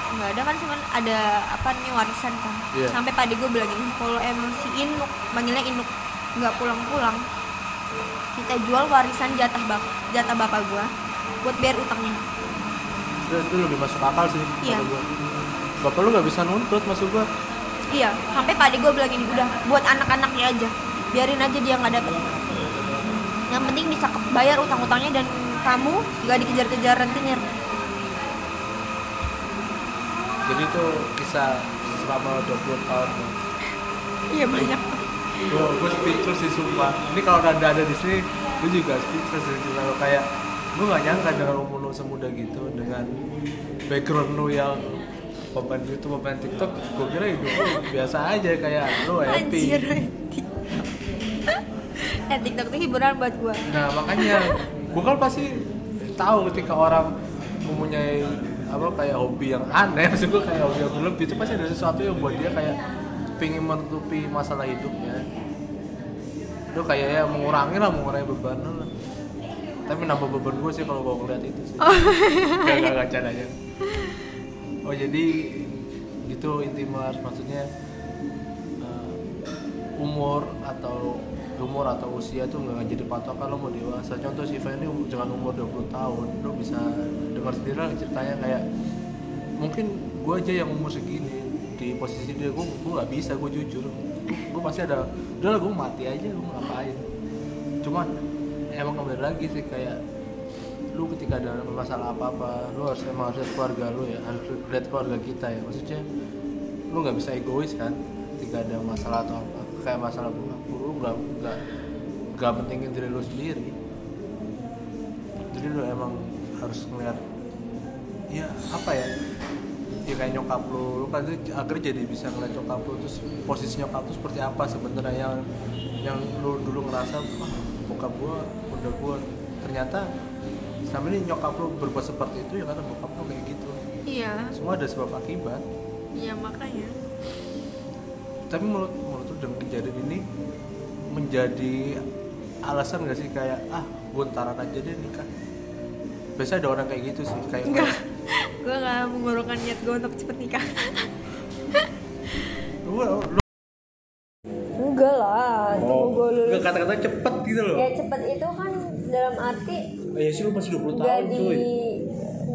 nggak ada kan cuman ada apa nih warisan kan. Iya. sampai padi gue bilang gini kalau emang si Inuk manggilnya Inuk nggak pulang-pulang kita jual warisan jatah bap jatah bapak gue buat bayar utangnya. Itu, itu lebih masuk akal sih Iya. bapak lu nggak bisa nuntut masuk gua. Iya sampai padi gue bilang gini udah buat anak-anaknya aja biarin aja dia nggak dapet. Yang penting bisa bayar utang-utangnya dan kamu nggak dikejar-kejar rentenir jadi itu kisah selama 20 tahun iya banyak. Gue gue speechless sih sumpah. Ini kalau Nanda ada di sini gue juga speechless sih. Kalau kayak gue gak nyangka dengan umur lu semuda gitu dengan background lu yang pemain YouTube pemain TikTok gue kira hidup biasa aja kayak lu happy Anjir, eh TikTok itu hiburan buat gue nah makanya gue kan pasti tahu ketika orang mempunyai apa kayak hobi yang aneh. Maksud gue kayak hobi yang berlebih itu pasti ada sesuatu yang buat dia kayak pingin menutupi masalah hidupnya. Itu kayak ya mengurangi lah mengurangi beban lah tapi nambah beban gue sih kalau gue ngeliat itu sih. Gak gak gak aja. Oh jadi gitu intimar maksudnya eh, umur atau umur atau usia tuh nggak jadi patokan lo mau dewasa. Contoh si ini um- dengan umur 20 tahun lo bisa dengar sendiri lah ceritanya. Kayak mungkin gue aja yang umur segini di posisi dia gue gue nggak bisa gue jujur. Gue pasti ada udah lah gue mati aja gue ngapain? Cuman emang kembali lagi sih kayak lu ketika ada masalah apa apa lu harus emang harus keluarga lu ya harus lihat keluarga kita ya. Maksudnya lu nggak bisa egois kan ketika ada masalah atau apa kayak masalah bokap lu nggak nggak nggak pentingin diri lu sendiri. Jadi lu emang harus ngeliat ya apa ya? Ya kayak nyokap lu lu kan akhirnya jadi bisa ngeliat nyokap lu terus posisi nyokap lu seperti apa sebenarnya yang yang lu dulu ngerasa wah bokap gua udah gua. Ternyata selama ini nyokap lu berbuat seperti itu ya karena bokap lu kayak gitu. Iya. Semua ada sebab akibat. Iya makanya. Tapi menurut menurut lu dengan kejadian ini menjadi alasan gak sih? Kayak ah gue ntaran aja deh nikah. Biasanya ada orang kayak gitu sih kayak enggak. gue gak mengurungkan niat gue untuk cepet nikah. Lu, lu enggak lah tunggu gue lulus. Kata-kata cepet gitu loh. Ya cepet itu kan dalam arti Iya sih lu masih 20 gak tahun di cuy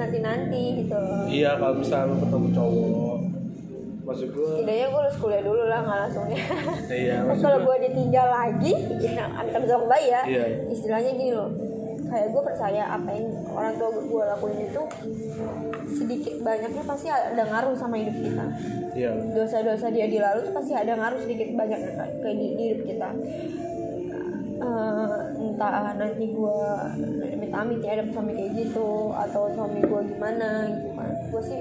nanti-nanti gitu. Iya kalau misalnya lu ketemu cowok Maksud gue setidaknya gue lulus kuliah dulu lah nggak langsungnya Iya Terus kalau gue ditinggal lagi, ya antar bayi ya. Iya. Istilahnya gini loh, kayak gue percaya apa yang orang tua gue lakuin itu sedikit banyaknya pasti ada ngaruh sama hidup kita. Iya Dosa-dosa dia dilalu tuh pasti ada ngaruh sedikit banyak ke, di, di hidup kita. Eh, entah nanti gue amit-amit ya dapet suami kayak gitu atau suami gue gimana gitu kan gue sih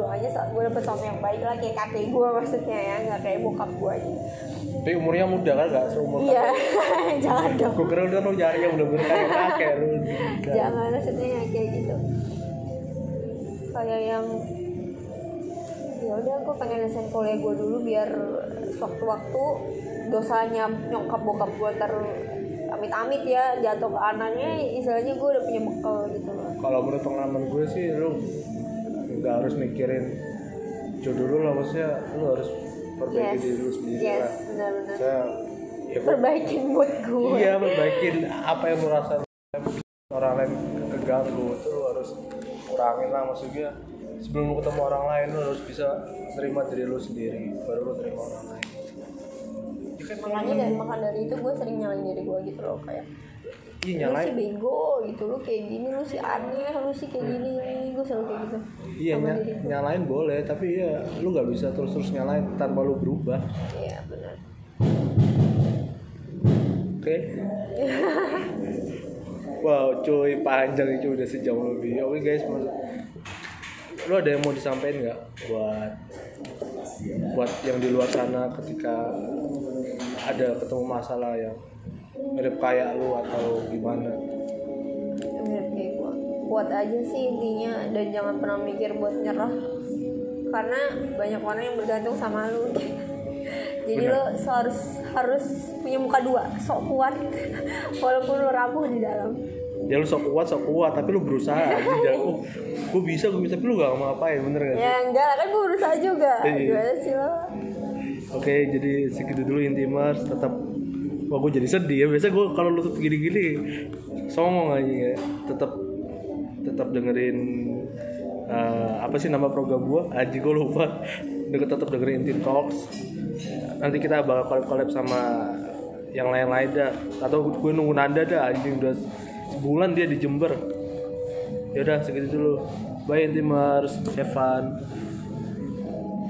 doanya saat gue dapet suami yang baik lah kayak kakek gue maksudnya ya nggak kayak bokap gue aja Tapi umurnya muda kan gak seumur Iya, jangan dong. Gue kira udah lu nyari yang bener-bener kayak kakek lu Jangan maksudnya kayak gitu. Kayak yang ya udah gue pengen desain kuliah gue dulu biar sewaktu-waktu dosanya nyokap bokap gue ter amit-amit ya jatuh ke anaknya istilahnya gue udah punya bekal gitu loh Kalau menurut pengalaman gue sih lu nggak harus mikirin jodoh lu lah maksudnya lu harus perbaiki yes. diri lu sendiri yes lah. Saya ya perbaikin mood gue iya perbaikin apa yang lu rasain. Orang lain keganggu itu lu harus kurangin lah maksudnya sebelum lu ketemu orang lain lu harus bisa terima diri lu sendiri baru lu terima orang lain makanya dari maka dari itu gue sering nyalain diri gue gitu loh kayak iya lu sih nyalain. bego gitu lu kayak gini lu sih aneh lu sih kayak gini gue selalu kayak gitu iya ny- diri gue. nyalain boleh tapi ya lu nggak bisa terus terus nyalain tanpa lu berubah. Iya benar. Oke. Wow cuy panjang itu udah sejam lebih. Oke guys mas lu ada yang mau disampaikan nggak buat buat yang di luar sana ketika ada ketemu masalah yang mirip kayak lu atau gimana? Mirip kayak gue kuat aja sih intinya. Dan jangan pernah mikir buat nyerah. Karena banyak orang yang bergantung sama lu. Jadi Benar. lo harus harus punya muka dua. Sok kuat walaupun lo rapuh di dalam. Ya lu sok kuat sok kuat. Tapi lu berusaha aja jangan oh gue bisa gue bisa. Tapi lu gak mau ngapain bener gak sih? ya enggak lah. Kan gue berusaha juga. Iya. gimana sih lo Oke, jadi segitu dulu intimers. Tetap, wah gue jadi sedih ya. Biasa gue kalau lu gini-gini songong aja ya. Tetap, tetap dengerin eh, apa sih nama program gue? Aji gue lupa. Tetap dengerin Intim Talks. Nanti kita bakal collab-collab sama yang lain-lain dah. Atau gue nunggu Nanda dah. Anjing udah sebulan dia di Jember. Ya udah segitu dulu. Bye Intimers. Have fun.